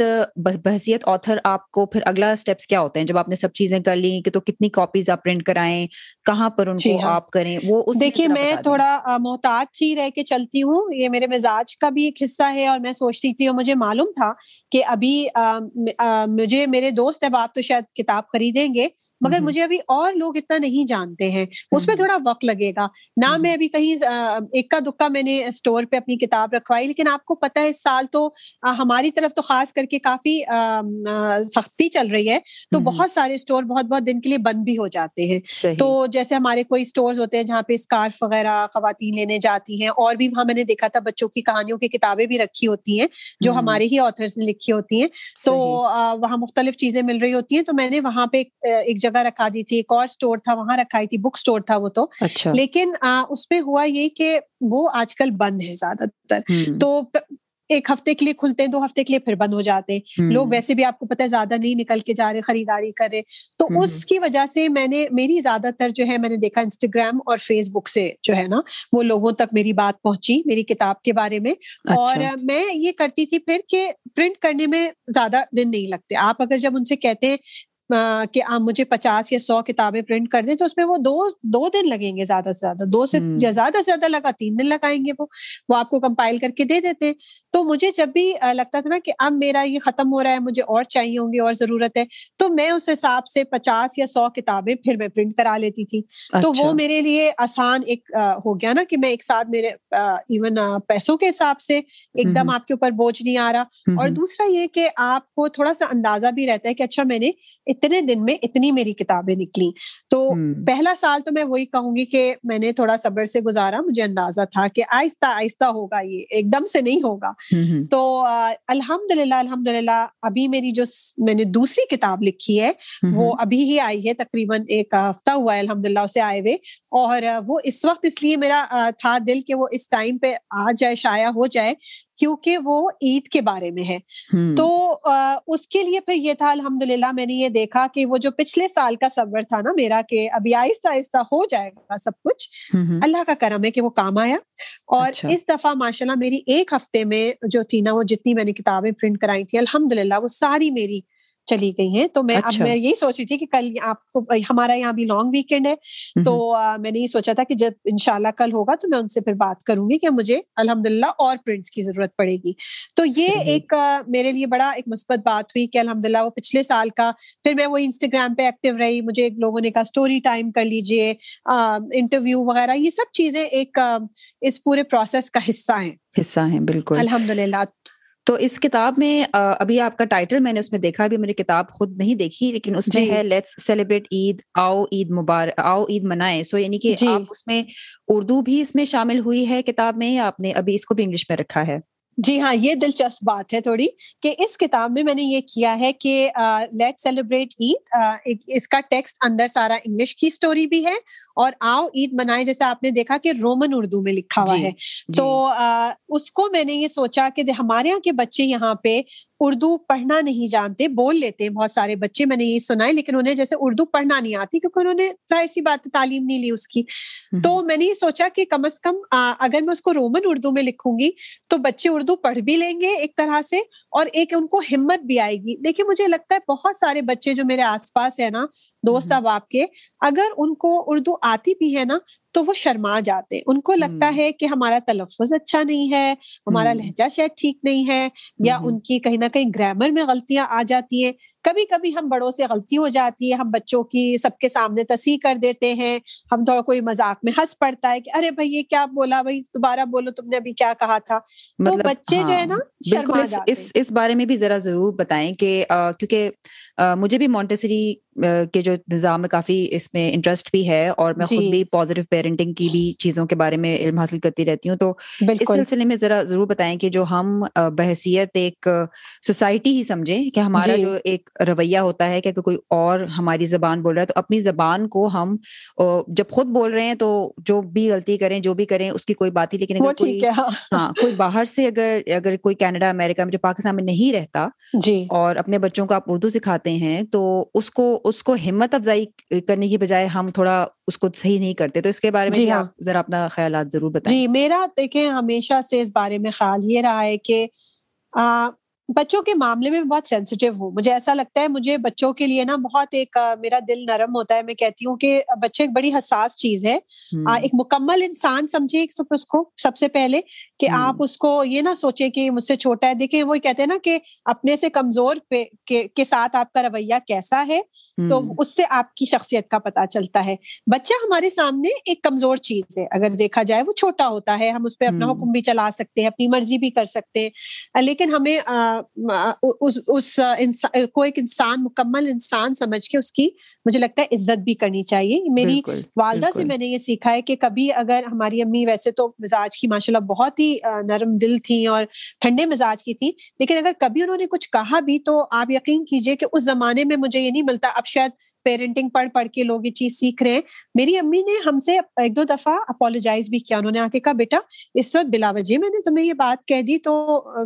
بحثیت آتھر آپ کو پھر اگلا اسٹیپس کیا ہوتے ہیں؟ جب آپ نے سب چیزیں کر لی کہ تو کتنی کاپیز آپ پرنٹ کرائیں کہاں پر ان جی کو ہاں۔ آپ کریں؟ وہ دیکھیے میں تھوڑا محتاط ہی رہ کے چلتی ہوں، یہ میرے مزاج کا بھی ایک حصہ ہے اور میں سوچتی تھی اور مجھے معلوم تھا کہ ابھی مجھے میرے دوست اب آپ تو شاید کتاب خریدیں گے مگر مجھے ابھی اور لوگ اتنا نہیں جانتے ہیں۔ اس میں تھوڑا وقت لگے گا۔ نہ میں ابھی کہیں ایک کا دکا میں نے اسٹور پہ اپنی کتاب رکھوائی لیکن آپ کو پتا ہے اس سال تو ہماری طرف تو خاص کر کے کافی سختی چل رہی ہے۔ تو بہت سارے اسٹور بہت بہت دن کے لیے بند بھی ہو جاتے ہیں۔ تو جیسے ہمارے کوئی اسٹور ہوتے ہیں جہاں پہ اسکارف وغیرہ خواتین لینے جاتی ہیں اور بھی وہاں میں نے دیکھا تھا بچوں کی کہانیوں کی کتابیں بھی رکھی ہوتی ہیں جو ہمارے ہی آتھرس نے لکھی ہوتی ہیں۔ تو وہاں مختلف چیزیں مل رہی ہوتی ہیں۔ تو میں نے وہاں پہ ایک جگہ جگہ رکھا دی تھی ایک اور اسٹور تھا وہاں رکھائی تھی بک اسٹور تھا وہ تو۔ اچھا۔ لیکن اس میں ہوا یہ کہ وہ آج کل بند ہے زیادہ تر۔ تو ایک ہفتے کے لیے کھلتے ہیں دو ہفتے کے لیے پھر بند ہو جاتے ہیں۔ لوگ ویسے بھی آپ کو پتا ہے زیادہ نہیں نکل کے جا رہے خریداری کر رہے۔ تو اس کی وجہ سے میں نے میری زیادہ تر جو ہے میں نے دیکھا انسٹاگرام اور فیس بک سے جو ہے نا وہ لوگوں تک میری بات پہنچی میری کتاب کے بارے میں۔ اور اچھا۔ میں یہ کرتی تھی پھر کہ پرنٹ کرنے میں زیادہ دن نہیں لگتے۔ آپ اگر جب ان سے کہتے ہیں کہ آپ مجھے پچاس یا سو کتابیں پرنٹ کر دیں تو اس میں وہ دو دو دن لگیں گے زیادہ سے زیادہ۔ دو سے یا زیادہ سے زیادہ لگا تین دن لگائیں گے وہ۔ وہ آپ کو کمپائل کر کے دے دیتے ہیں۔ تو مجھے جب بھی لگتا تھا نا کہ اب میرا یہ ختم ہو رہا ہے مجھے اور چاہیے ہوں گی اور ضرورت ہے تو میں اس حساب سے پچاس یا سو کتابیں پھر میں پرنٹ کرا لیتی تھی۔ تو وہ اچھا۔ میرے لیے آسان ایک ہو گیا نا کہ میں ایک ساتھ میرے ایون پیسوں کے حساب سے ایک دم آپ کے اوپر بوجھ نہیں آ رہا۔ اور دوسرا یہ کہ آپ کو تھوڑا سا اندازہ بھی رہتا ہے کہ اچھا میں نے اتنے دن میں اتنی میری کتابیں نکلی تو پہلا سال تو میں وہی کہوں گی کہ میں نے تھوڑا صبر سے گزارا مجھے اندازہ تھا کہ آہستہ آہستہ ہوگا یہ ایک دم سے نہیں ہوگا۔ تو الحمد للہ الحمد للہ ابھی میری جو میں نے دوسری کتاب لکھی ہے وہ ابھی ہی آئی ہے تقریباً ایک ہفتہ ہوا ہے الحمد للہ اسے آئے ہوئے۔ اور وہ اس وقت اس لیے میرا تھا دل کہ وہ اس ٹائم پہ آ جائے شائع ہو جائے۔ کیونکہ وہ عید کے بارے میں ہے۔ تو اس کے لیے پھر یہ تھا الحمد للہ میں نے یہ دیکھا کہ وہ جو پچھلے سال کا صبر تھا نا میرا کہ ابھی آہستہ آہستہ ہو جائے گا سب کچھ اللہ کا کرم ہے کہ وہ کام آیا۔ اور اچھا۔ اس دفعہ ماشاء اللہ میری ایک ہفتے میں جو تھی نا وہ جتنی میں نے کتابیں پرنٹ کرائی تھی الحمد للہ وہ ساری میری چلی گئی ہیں۔ تو میں اب اچھا۔ میں یہی سوچ رہی تھی کہ کل آپ کو ہمارا یہاں بھی لانگ ویکینڈ ہے۔ تو میں نے یہ سوچا تھا کہ جب انشاءاللہ کل ہوگا تو میں ان سے پھر بات کروں گی کہ مجھے الحمد للہ اور پرنٹس کی ضرورت پڑے گی۔ تو یہ ایک میرے لیے بڑا ایک مثبت بات ہوئی کہ الحمد للہ وہ پچھلے سال کا پھر میں وہ انسٹاگرام پہ ایکٹیو رہی۔ مجھے لوگوں نے کہا اسٹوری ٹائم کر لیجیے انٹرویو وغیرہ یہ سب چیزیں ایک اس پورے پروسیس کا حصہ ہیں۔ حصہ ہیں بالکل۔ الحمد للہ تو اس کتاب میں ابھی آپ کا ٹائٹل میں نے اس میں دیکھا ابھی میری کتاب خود نہیں دیکھی لیکن اس میں جی۔ ہے لیٹس سیلیبریٹ عید آؤ عید مبارک آؤ عید منائے سو یعنی کہ جی۔ آپ اس میں اردو بھی اس میں شامل ہوئی ہے کتاب میں یا آپ نے ابھی اس کو بھی انگلش میں رکھا ہے جی ہاں یہ دلچسپ بات ہے تھوڑی کہ اس کتاب میں میں نے یہ کیا ہے کہ لیٹ سیلیبریٹ عید اس کا ٹیکسٹ اندر سارا انگلش کی اسٹوری بھی ہے اور آؤ عید منائے جیسے آپ نے دیکھا کہ رومن اردو میں لکھا ہوا جی، ہے جی. تو اس کو میں نے یہ سوچا کہ ہمارے یہاں کے بچے یہاں پہ اردو پڑھنا نہیں جانتے بول لیتے ہیں بہت سارے بچے میں نے یہ سنا ہے لیکن انہیں جیسے اردو پڑھنا نہیں آتی کیونکہ انہوں نے ظاہر سی بات تعلیم نہیں لی اس کی۔ تو میں نے یہ سوچا کہ کم از کم اگر میں اس کو رومن اردو میں لکھوں گی تو بچے اردو پڑھ بھی لیں گے ایک طرح سے۔ اور ایک ان کو ہمت بھی آئے گی۔ دیکھیے مجھے لگتا ہے بہت سارے بچے جو میرے آس پاس ہے نا دوست اب آپ کے اگر ان کو اردو آتی بھی ہے نا تو وہ شرما جاتے ان کو لگتا ہے کہ ہمارا تلفظ اچھا نہیں ہے ہمارا لہجہ شاید ٹھیک نہیں ہے یا ان کی کہیں نہ کہیں گرامر میں غلطیاں آ جاتی ہیں۔ کبھی کبھی ہم بڑوں سے غلطی ہو جاتی ہے ہم بچوں کی سب کے سامنے تصحیح کر دیتے ہیں ہم تھوڑا کوئی مذاق میں ہنس پڑتا ہے کہ ارے بھائی یہ کیا بولا بھائی دوبارہ بولو تم نے ابھی کیا کہا تھا تو مطلب بچے جو ہے نا بالکل اس اس بارے میں بھی ذرا ضرور بتائیں کہ کیونکہ مجھے بھی مونٹیسری کے جو نظام میں کافی اس میں انٹرسٹ بھی ہے اور میں خود جی۔ بھی پازیٹیو پیرنٹنگ کی بھی چیزوں کے بارے میں علم حاصل کرتی رہتی ہوں تو اس سلسلے میں ذرا ضرور بتائیں کہ جو ہم بحثیت ایک سوسائٹی ہی سمجھیں کہ ہمارا جی۔ جو ایک رویہ ہوتا ہے کہ اگر کوئی اور ہماری زبان بول رہا ہے تو اپنی زبان کو ہم جب خود بول رہے ہیں تو جو بھی غلطی کریں جو بھی کریں اس کی کوئی بات ہی لیکن اگر کوئی ہاں۔, ہاں کوئی باہر سے اگر اگر کوئی کینیڈا امیرکا میں جو پاکستان میں نہیں رہتا جی۔ اور اپنے بچوں کو آپ اردو سکھاتے ہیں تو اس کو اس کو ہمت افزائی کرنے کی بجائے ہم تھوڑا اس کو صحیح نہیں کرتے۔ تو اس کے بارے میں جی ہاں۔ ذرا اپنا خیالات ضرور بتائیں۔ جی میرا دیکھیں ہمیشہ سے اس بارے میں خیال یہ رہا ہے کہ بچوں کے معاملے میں بہت سینسیٹیو ہوں۔ مجھے ایسا لگتا ہے مجھے بچوں کے لیے نا بہت ایک میرا دل نرم ہوتا ہے۔ میں کہتی ہوں کہ بچے ایک بڑی حساس چیز ہے۔ ایک مکمل انسان سمجھے اس کو سب سے پہلے۔ کہ آپ اس کو یہ نہ سوچے کہ مجھ سے چھوٹا ہے۔ دیکھیں وہ کہتے ہیں نا کہ اپنے سے کمزور پہ کے ساتھ آپ کا رویہ کیسا ہے تو اس سے آپ کی شخصیت کا پتا چلتا ہے۔ بچہ ہمارے سامنے ایک کمزور چیز ہے۔ اگر دیکھا جائے وہ چھوٹا ہوتا ہے۔ ہم اس پہ اپنا حکم بھی چلا سکتے ہیں اپنی مرضی بھی کر سکتے ہیں۔ لیکن ہمیں کو ایک انسان مکمل انسان سمجھ کے اس کی مجھے لگتا ہے عزت بھی کرنی چاہیے۔ میری والدہ سے میں نے یہ سیکھا ہے کہ کبھی اگر ہماری امی ویسے تو مزاج کی ماشاء اللہ بہت ہی نرم دل تھی اور ٹھنڈے مزاج کی تھی لیکن اگر کبھی انہوں نے کچھ کہا بھی تو آپ یقین کیجیے کہ اس زمانے میں مجھے یہ نہیں ملتا اب شاید پیرنٹنگ پڑھ پڑھ کے لوگ یہ چیز سیکھ رہے ہیں۔ میری امی نے ہم سے ایک دو دفعہ اپولوجائز بھی کیا انہوں نے آ کے کہا بیٹا اس وقت بلا وجہ میں نے تمہیں یہ بات کہہ دی تو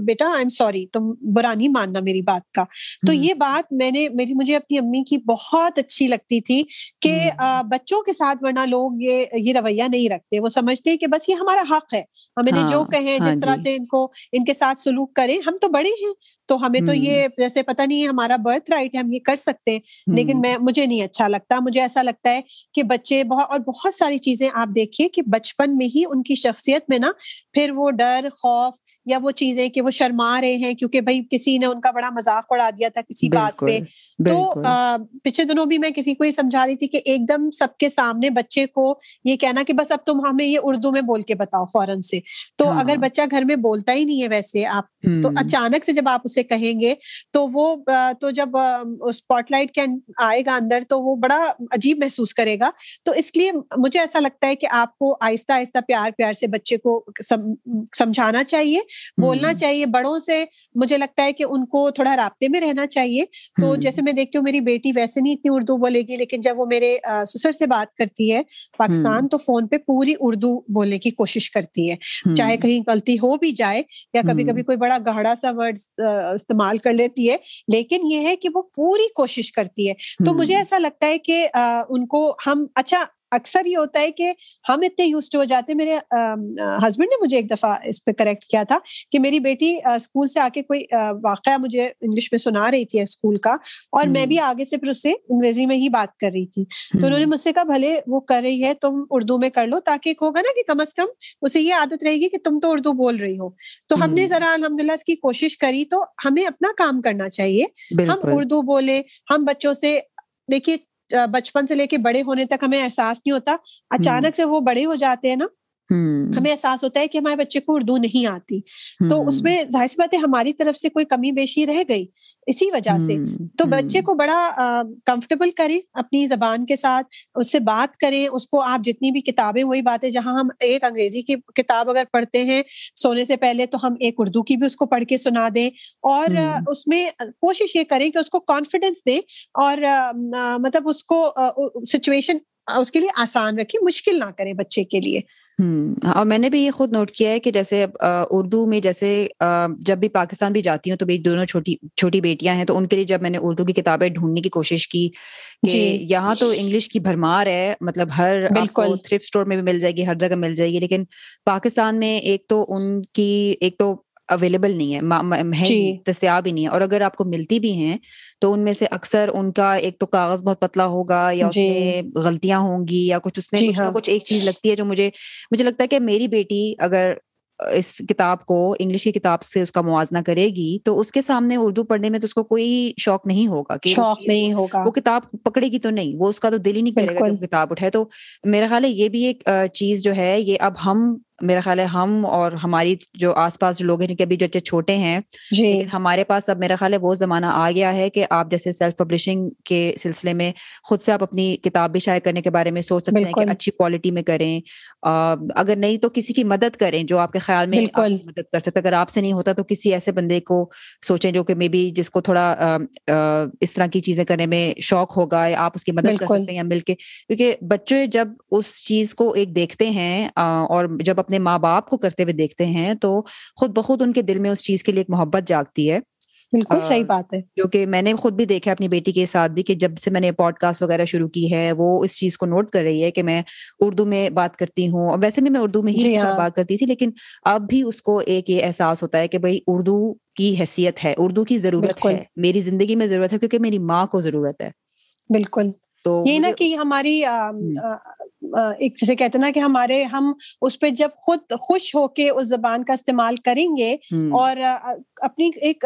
بیٹا آئی ایم سوری تم برا نہیں ماننا میری بات کا۔ تو یہ بات میں نے میری مجھے اپنی امی کی بہت اچھی لگتی تھی کہ بچوں کے ساتھ ورنہ لوگ یہ یہ رویہ نہیں رکھتے۔ وہ سمجھتے ہیں کہ بس یہ ہمارا حق ہے۔ ہمیں نے جو ہاں، کہیں جس ہاں طرح جی۔ سے ان کو ان کے ساتھ سلوک کریں ہم تو بڑے ہیں۔ تو ہمیں تو یہ جیسے پتا نہیں ہے ہمارا برتھ رائٹ ہے ہم یہ کر سکتے ہیں۔ لیکن میں مجھے نہیں اچھا لگتا۔ مجھے ایسا لگتا ہے کہ بچے بہت اور بہت ساری چیزیں آپ دیکھیے کہ بچپن میں ہی ان کی شخصیت میں نا پھر وہ ڈر خوف یا وہ چیزیں کہ وہ شرما رہے ہیں کیونکہ بھائی کسی نے ان کا بڑا مذاق اڑا دیا تھا کسی بات پہ۔ تو پچھلے دنوں بھی میں کسی کو یہ سمجھا رہی تھی کہ ایک دم سب کے سامنے بچے کو یہ کہنا کہ بس اب تم ہمیں یہ اردو میں بول کے بتاؤ فوراً سے۔ تو ہاں۔ اگر بچہ گھر میں بولتا ہی نہیں ہے ویسے آپ تو اچانک سے جب آپ اسے کہیں گے تو وہ تو جب اسپاٹ لائٹ کے آئے گا اندر تو وہ بڑا عجیب محسوس کرے گا۔ تو اس لیے مجھے ایسا لگتا ہے کہ آپ کو آہستہ آہستہ پیار پیار سے بچے کو سمجھانا چاہیے بولنا چاہیے بڑوں سے مجھے لگتا ہے کہ ان کو تھوڑا رابطے میں رہنا چاہیے۔ تو جیسے میں دیکھتی ہوں میری بیٹی ویسے نہیں اتنی اردو بولے گی لیکن جب وہ میرے سسر سے بات کرتی ہے پاکستان تو فون پہ پوری اردو بولنے کی کوشش کرتی ہے۔ چاہے کہیں غلطی ہو بھی جائے یا کبھی کبھی کوئی بڑا گہرا سا ورڈ استعمال کر لیتی ہے لیکن یہ ہے کہ وہ پوری کوشش کرتی ہے۔ تو مجھے ایسا لگتا ہے کہ ان کو ہم اچھا اکثر یہ ہوتا ہے کہ ہم اتنے یوز ہو جاتے میرے ہسبینڈ نے مجھے ایک دفعہ اس پہ کریکٹ کیا تھا کہ میری بیٹی اسکول سے آ کے کوئی واقعہ مجھے انگلش میں سنا رہی تھی اسکول کا اور میں بھی آگے سے پھر اس سے انگریزی میں ہی بات کر رہی تھی۔ تو انہوں نے مجھ سے کہا بھلے وہ کر رہی ہے تم اردو میں کر لو تاکہ ہوگا نا کہ کم از کم اسے یہ عادت رہے گی کہ تم تو اردو بول رہی ہو۔ تو ہم نے ذرا الحمد للہ اس کی کوشش کری تو ہمیں اپنا کام کرنا چاہیے۔ ہم اردو بولے ہم بچوں سے دیکھیے بچپن سے لے کے بڑے ہونے تک ہمیں احساس نہیں ہوتا۔ اچانک سے وہ بڑے ہو جاتے ہیں نا ہمیں احساس ہوتا ہے کہ ہمارے بچے کو اردو نہیں آتی۔ تو اس میں ظاہر سی بات ہے ہماری طرف سے کوئی کمی بیشی رہ گئی۔ اسی وجہ سے تو بچے کو بڑا کمفرٹیبل کریں اپنی زبان کے ساتھ اس سے بات کریں اس کو آپ جتنی بھی کتابیں وہی باتیں جہاں ہم ایک انگریزی کی کتاب اگر پڑھتے ہیں سونے سے پہلے تو ہم ایک اردو کی بھی اس کو پڑھ کے سنا دیں۔ اور اس میں کوشش یہ کریں کہ اس کو کانفیڈینس دیں اور مطلب اس کو سچویشن اس کے لیے آسان رکھیں مشکل نہ کریں بچے کے لیے۔ اور میں نے بھی یہ خود نوٹ کیا ہے کہ جیسے اردو میں جیسے جب بھی پاکستان بھی جاتی ہوں تو میری دونوں چھوٹی چھوٹی بیٹیاں ہیں تو ان کے لیے جب میں نے اردو کی کتابیں ڈھونڈنے کی کوشش کی کہ جی۔ یہاں تو انگلش کی بھرمار ہے مطلب ہر بالکل تھرفٹ اسٹور میں بھی مل جائے گی ہر جگہ مل جائے گی لیکن پاکستان میں ایک تو ان کی ایک تو اویلیبل نہیں ہے جی۔ دستیاب ہی نہیں ہے اور اگر آپ کو ملتی بھی ہیں تو ان میں سے اکثر ان کا ایک تو کاغذ بہت پتلا ہوگا یا اس جی۔ میں غلطیاں ہوں گی یا کچھ اس میں جی کچھ نہ ہاں۔ کچھ ایک چیز لگتی ہے جو مجھے مجھے لگتا ہے کہ میری بیٹی اگر اس کتاب کو انگلش کی کتاب سے اس کا موازنہ کرے گی تو اس کے سامنے اردو پڑھنے میں تو اس کو کوئی شوق نہیں ہوگا کہ شوق نہیں ہوگا وہ کتاب پکڑے گی تو نہیں وہ اس کا تو دل ہی نہیں کرے گا کتاب اٹھائے تو میرا خیال ہے یہ بھی ایک چیز جو ہے یہ اب ہم میرا خیال ہے ہم اور ہماری جو آس پاس لوگ ہیں ابھی بچے چھوٹے ہیں جی۔ ہمارے پاس اب میرا خیال ہے وہ زمانہ آ گیا ہے کہ آپ جیسے سیلف پبلشنگ کے سلسلے میں خود سے آپ اپنی کتاب بھی شائع کرنے کے بارے میں سوچ سکتے ہیں کہ اچھی کوالٹی میں کریں۔ اگر نہیں تو کسی کی مدد کریں جو آپ کے خیال میں مدد کر سکتے اگر آپ سے نہیں ہوتا تو کسی ایسے بندے کو سوچیں جو کہ مے بی جس کو تھوڑا اس طرح کی چیزیں کرنے میں شوق ہوگا یا آپ اس کی مدد کر سکتے ہیں یا مل کے۔ کیونکہ بچے جب اس چیز کو ایک دیکھتے ہیں اور جب اپنے ماں باپ کو کرتے ہوئے دیکھتے ہیں تو خود بخود ان کے دل میں اس چیز کے لیے ایک محبت جاگتی ہے۔ بالکل صحیح بات ہے۔ جو کہ میں نے خود بھی دیکھا اپنی بیٹی کے ساتھ بھی کہ جب سے میں نے پوڈ کاسٹ وغیرہ شروع کی ہے وہ اس چیز کو نوٹ کر رہی ہے کہ میں اردو میں بات کرتی ہوں۔ اور ویسے بھی میں اردو میں ہی جی ہاں۔ بات کرتی تھی لیکن اب بھی اس کو ایک یہ احساس ہوتا ہے کہ بھائی اردو کی حیثیت ہے اردو کی ضرورت ہے میری زندگی میں ضرورت ہے کیونکہ میری ماں کو ضرورت ہے۔ بالکل۔ تو یہ نا کہ ہماری ایک جیسے کہتے نا کہ ہمارے ہم اس پہ جب خود خوش ہو کے اس زبان کا استعمال کریں گے اور اپنی ایک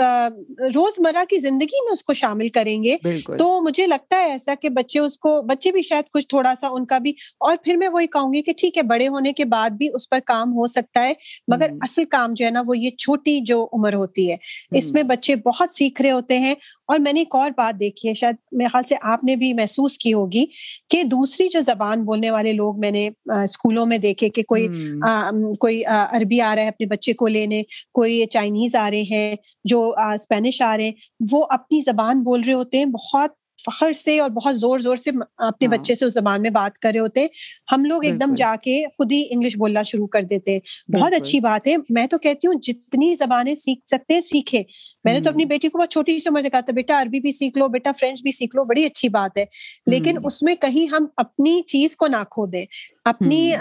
روز مرہ کی زندگی میں اس کو شامل کریں گے تو مجھے لگتا ہے ایسا کہ بچے اس کو بچے بھی شاید کچھ تھوڑا سا ان کا بھی اور پھر میں وہی کہوں گی کہ ٹھیک ہے بڑے ہونے کے بعد بھی اس پر کام ہو سکتا ہے مگر اصل کام جو ہے نا وہ یہ چھوٹی جو عمر ہوتی ہے۔ اس میں بچے بہت سیکھ رہے ہوتے ہیں اور میں نے ایک اور بات دیکھی ہے شاید میرے خیال سے آپ نے بھی محسوس کی ہوگی کہ دوسری جو زبان بولنے والے لوگ میں نے اسکولوں میں دیکھے کہ کوئی کوئی عربی آ رہا ہے اپنے بچے کو لینے کوئی چائنیز آ رہے ہیں جو اسپینش آ رہے ہیں وہ اپنی زبان بول رہے ہوتے ہیں بہت فخر سے اور بہت زور زور سے اپنے ہاں۔ بچے سے اس زبان میں بات کر رہے ہوتے۔ ہم لوگ ایک دم جا کے خود ہی انگلش بولنا شروع کر دیتے۔ بہت اچھی بات ہے۔ میں تو کہتی ہوں جتنی زبانیں سیکھ سکتے ہیں سیکھے میں نے تو اپنی بیٹی کو بہت چھوٹی سی عمر سے کہا تھا بیٹا عربی بھی سیکھ لو بیٹا فرینچ بھی سیکھ لو بڑی اچھی بات ہے۔ لیکن اس میں کہیں ہم اپنی چیز کو نہ کھو دیں اپنی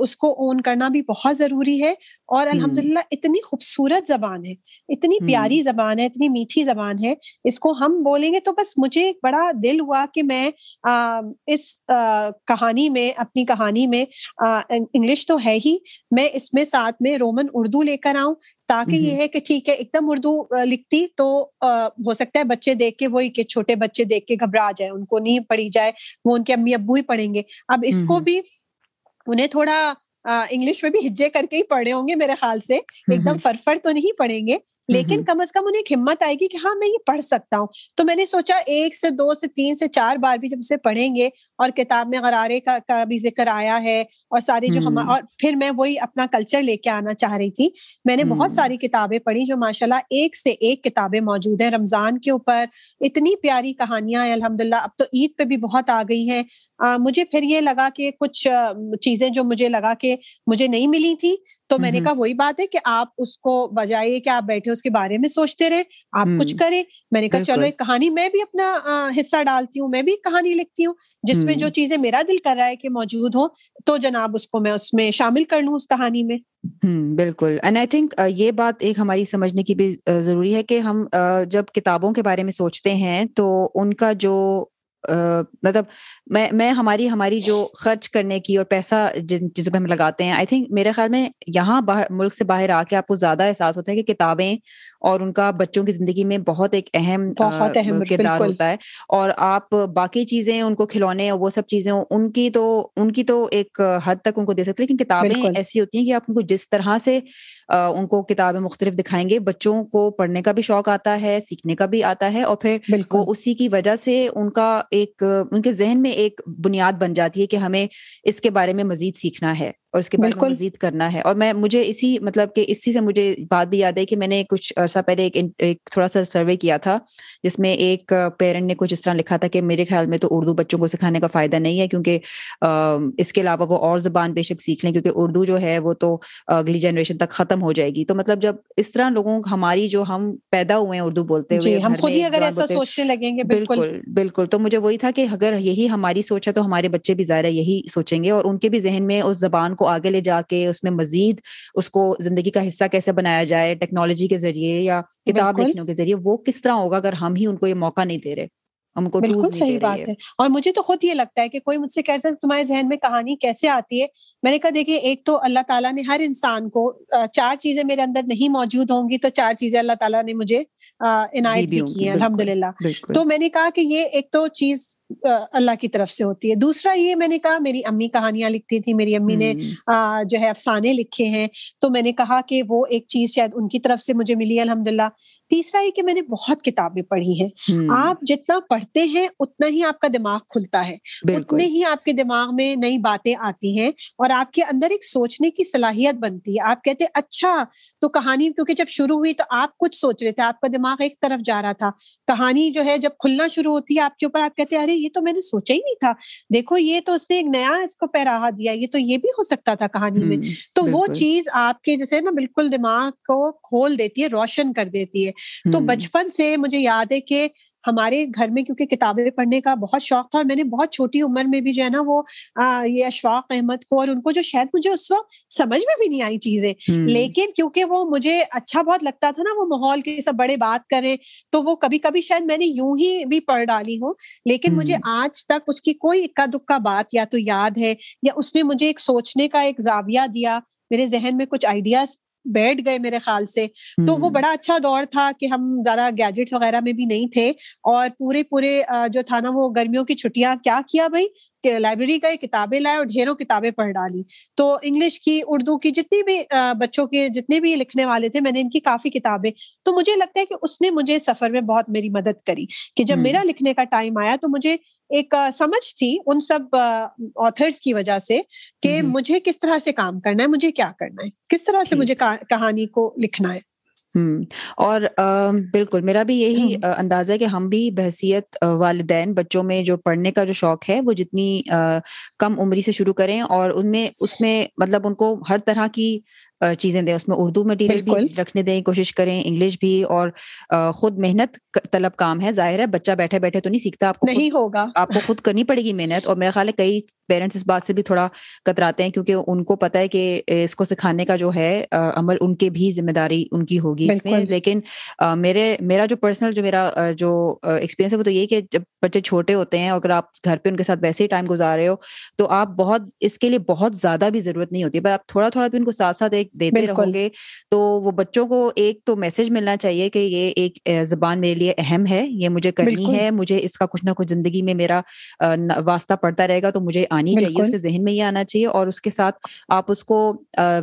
اس کو اون کرنا بھی بہت ضروری ہے اور الحمد للہ اتنی خوبصورت زبان ہے اتنی پیاری زبان ہے اتنی میٹھی زبان ہے اس کو ہم بولیں گے تو بس مجھے ایک بڑا دل ہوا کہ میں اس کہانی میں اپنی کہانی میں انگلش تو ہے ہی میں اس میں ساتھ میں رومن اردو لے کر آؤں۔ تاکہ یہ ہے کہ ٹھیک ہے ایک دم اردو لکھتی تو ہو سکتا ہے بچے دیکھ کے وہی کہ چھوٹے بچے دیکھ کے گھبرا جائے ان کو نہیں پڑھی جائے وہ ان کے امی ابو ہی پڑھیں گے۔ اب اس کو بھی انہیں تھوڑا انگلش میں بھی ہجے کر کے ہی پڑھے ہوں گے میرے خیال سے۔ ایک دم فرفر تو نہیں پڑھیں گے لیکن کم از کم انہیں ایک ہمت آئے گی کہ ہاں میں یہ پڑھ سکتا ہوں۔ تو میں نے سوچا ایک سے دو سے تین سے چار بار بھی جب اسے پڑھیں گے اور کتاب میں غرارے کا بھی ذکر آیا ہے اور ساری جو ہم اور پھر میں وہی اپنا کلچر لے کے آنا چاہ رہی تھی۔ میں نے بہت ساری کتابیں پڑھی جو ماشاء اللہ ایک سے ایک کتابیں موجود ہیں۔ رمضان کے اوپر اتنی پیاری کہانیاں ہیں الحمد للہ اب تو عید پہ بھی بہت آ گئی ہیں۔ مجھے پھر یہ لگا کہ کچھ چیزیں جو مجھے لگا کہ مجھے نہیں ملی تھی تو میں نے کہا وہی بات ہے کہ آپ اس کو بجائے کہ آپ بیٹھے اس کے بارے میں سوچتے رہے آپ کچھ کریں۔ میں نے کہا چلو ایک کہانی میں بھی اپنا حصہ ڈالتی ہوں میں بھی کہانی لکھتی ہوں جس میں جو چیزیں میرا دل کر رہا ہے کہ موجود ہوں تو جناب اس کو میں اس میں شامل کر لوں اس کہانی میں۔ بالکل۔ اینڈ آئی تھنک یہ بات ایک ہماری سمجھنے کی بھی ضروری ہے کہ ہم جب کتابوں کے بارے میں سوچتے ہیں تو ان کا جو مطلب میں میں ہماری ہماری جو خرچ کرنے کی اور پیسہ جن چیزوں پہ ہم لگاتے ہیں آئی تھنک میرے خیال میں یہاں باہر ملک سے باہر آ کے آپ کو زیادہ احساس ہوتا ہے کہ کتابیں اور ان کا بچوں کی زندگی میں بہت ایک اہم بہت اہم کردار ہوتا ہے۔ اور آپ باقی چیزیں ان کو کھلونے اور وہ سب چیزیں ان کی تو ان کی تو ایک حد تک ان کو دے سکتے لیکن کتابیں ایسی ہوتی ہیں کہ آپ ان کو جس طرح سے ان کو کتابیں مختلف دکھائیں گے بچوں کو پڑھنے کا بھی شوق آتا ہے سیکھنے کا بھی آتا ہے اور پھر وہ اسی کی وجہ سے ان کا ایک، ان کے ذہن میں ایک بنیاد بن جاتی ہے کہ ہمیں اس کے بارے میں مزید سیکھنا ہے۔ اور اس کے بارے میں مزید کرنا ہے۔ اور میں مجھے اسی مطلب کہ اسی سے مجھے بات بھی یاد ہے کہ میں نے کچھ عرصہ پہلے ایک ایک تھوڑا سا سروے کیا تھا جس میں ایک پیرنٹ نے کچھ اس طرح لکھا تھا کہ میرے خیال میں تو اردو بچوں کو سکھانے کا فائدہ نہیں ہے کیونکہ اس کے علاوہ وہ اور زبان بے شک سیکھ لیں کیونکہ اردو جو ہے وہ تو اگلی جنریشن تک ختم ہو جائے گی۔ تو مطلب جب اس طرح لوگوں ہماری جو ہم پیدا ہوئے ہیں اردو بولتے ہوئے جی، ہم خود ہی اگر ایسا سوچنے لگیں گے بالکل۔ بالکل تو مجھے وہی تھا کہ اگر یہی ہماری سوچ ہے تو ہمارے بچے بھی ظاہر یہی سوچیں گے اور ان کے بھی ذہن میں اس زبان کو آگے لے جا کے اس میں مزید اس کو زندگی کا حصہ کیسے بنایا جائے ٹیکنالوجی کے ذریعے یا کتاب لکھنے کے ذریعے وہ کس طرح ہوگا اگر ہم ہی ان کو یہ موقع نہیں دے رہے؟ ہم کو بالکل صحیح بات ہے۔ اور مجھے تو خود یہ لگتا ہے کہ کوئی مجھ سے کہتا ہے تمہارے ذہن میں کہانی کیسے آتی ہے؟ میں نے کہا دیکھیے ایک تو اللہ تعالیٰ نے ہر انسان کو چار چیزیں میرے اندر نہیں موجود ہوں گی تو چار چیزیں اللہ تعالیٰ نے مجھے عنایت بھی کی ہیں الحمد للہ تو میں نے کہا کہ یہ ایک تو چیز اللہ کی طرف سے ہوتی ہے۔ دوسرا یہ میں نے کہا میری امی کہانیاں لکھتی تھی میری امی نے جو ہے افسانے لکھے ہیں۔ تو میں نے کہا کہ وہ ایک چیز شاید ان کی طرف سے مجھے ملی الحمد للہ تیسرا یہ کہ میں نے بہت کتابیں پڑھی ہیں۔ آپ جتنا پڑھتے ہیں اتنا ہی آپ کا دماغ کھلتا ہے۔ اتنے ہی آپ کے دماغ میں نئی باتیں آتی ہیں اور آپ کے اندر ایک سوچنے کی صلاحیت بنتی ہے۔ آپ کہتے اچھا تو کہانی کیونکہ جب شروع ہوئی تو آپ کچھ سوچ رہے تھے آپ کا دماغ ایک طرف جا رہا تھا۔ کہانی جو ہے جب کھلنا شروع ہوتی ہے آپ کے اوپر آپ کہتے ارے یہ تو میں نے سوچا ہی نہیں تھا۔ دیکھو یہ تو اس نے ایک نیا اس کو پیراہا دیا یہ تو یہ بھی ہو سکتا تھا کہانی میں۔ تو وہ چیز آپ کے جیسے نا بالکل دماغ کو کھول دیتی ہے روشن کر دیتی ہے۔ تو بچپن سے مجھے یاد ہے کہ ہمارے گھر میں کیونکہ کتابیں پڑھنے کا بہت شوق تھا اور میں نے بہت چھوٹی عمر میں بھی جو ہے نا وہ یہ اشفاق احمد کو اور ان کو جو شاید مجھے اس وقت سمجھ میں بھی نہیں آئی چیزیں۔ لیکن کیونکہ وہ مجھے اچھا بہت لگتا تھا نا وہ ماحول کی سب بڑے بات کریں تو وہ کبھی کبھی شاید میں نے یوں ہی بھی پڑھ ڈالی ہوں۔ لیکن مجھے آج تک اس کی کوئی اکا دکا بات یا تو یاد ہے یا اس نے مجھے ایک سوچنے کا ایک زاویہ دیا میرے ذہن میں کچھ آئیڈیاز بیٹھ گئے میرے خیال سے۔ تو وہ بڑا اچھا دور تھا کہ ہم ذرا گیجٹس وغیرہ میں بھی نہیں تھے اور پورے پورے جو تھا نا وہ گرمیوں کی چھٹیاں کیا کیا بھائی؟ لائبریری گئے کتابیں لائے اور ڈھیروں کتابیں پڑھ ڈالی۔ تو انگلش کی اردو کی جتنی بھی بچوں کے جتنے بھی لکھنے والے تھے میں نے ان کی کافی کتابیں۔ تو مجھے لگتا ہے کہ اس نے مجھے سفر میں بہت میری مدد کری کہ جب میرا لکھنے کا ٹائم آیا تو مجھے ایک سمجھ تھی ان سب آتھرس کی وجہ سے کہ مجھے کس طرح سے کام کرنا ہے مجھے کیا کرنا ہے کس طرح سے مجھے کہانی کو لکھنا ہے۔ ہوں اور بالکل میرا بھی یہی اندازہ ہے کہ ہم بھی بحثیت والدین بچوں میں جو پڑھنے کا جو شوق ہے وہ جتنی کم عمری سے شروع کریں اور ان میں اس میں مطلب ان کو ہر طرح کی چیزیں دیں اس میں اردو مٹیریل بھی رکھنے دیں کوشش کریں انگلش بھی اور خود محنت طلب کام ہے ظاہر ہے بچہ بیٹھے بیٹھے تو نہیں سیکھتا آپ کو نہیں ہوگا۔ آپ کو خود کرنی پڑے گی محنت اور میرا خیال ہے کئی پیرنٹس اس بات سے بھی تھوڑا کتراتے ہیں کیونکہ ان کو پتا ہے کہ اس کو سکھانے کا جو ہے عمل ان کے بھی ذمہ داری ان کی ہوگی اس میں۔ لیکن میرے میرا جو پرسنل جو میرا جو ایکسپیرینس ہے وہ تو یہ کہ جب بچے چھوٹے ہوتے ہیں اگر آپ گھر پہ ان کے ساتھ ویسے ہی ٹائم گزار رہے ہو تو آپ بہت اس کے لیے بہت زیادہ بھی ضرورت نہیں ہوتی۔ ہے آپ تھوڑا تھوڑا بھی ان کو ساتھ ساتھ ایک دیتے رہو گے۔ تو وہ بچوں کو ایک تو میسج ملنا چاہیے کہ یہ ایک زبان میرے لیے اہم ہے یہ مجھے کرنی ہے مجھے اس کا کچھ نہ کچھ زندگی میں میرا واسطہ پڑتا رہے گا تو مجھے آنی چاہیے اس کے ذہن میں یہ آنا چاہیے اور اس کے ساتھ آپ اس کو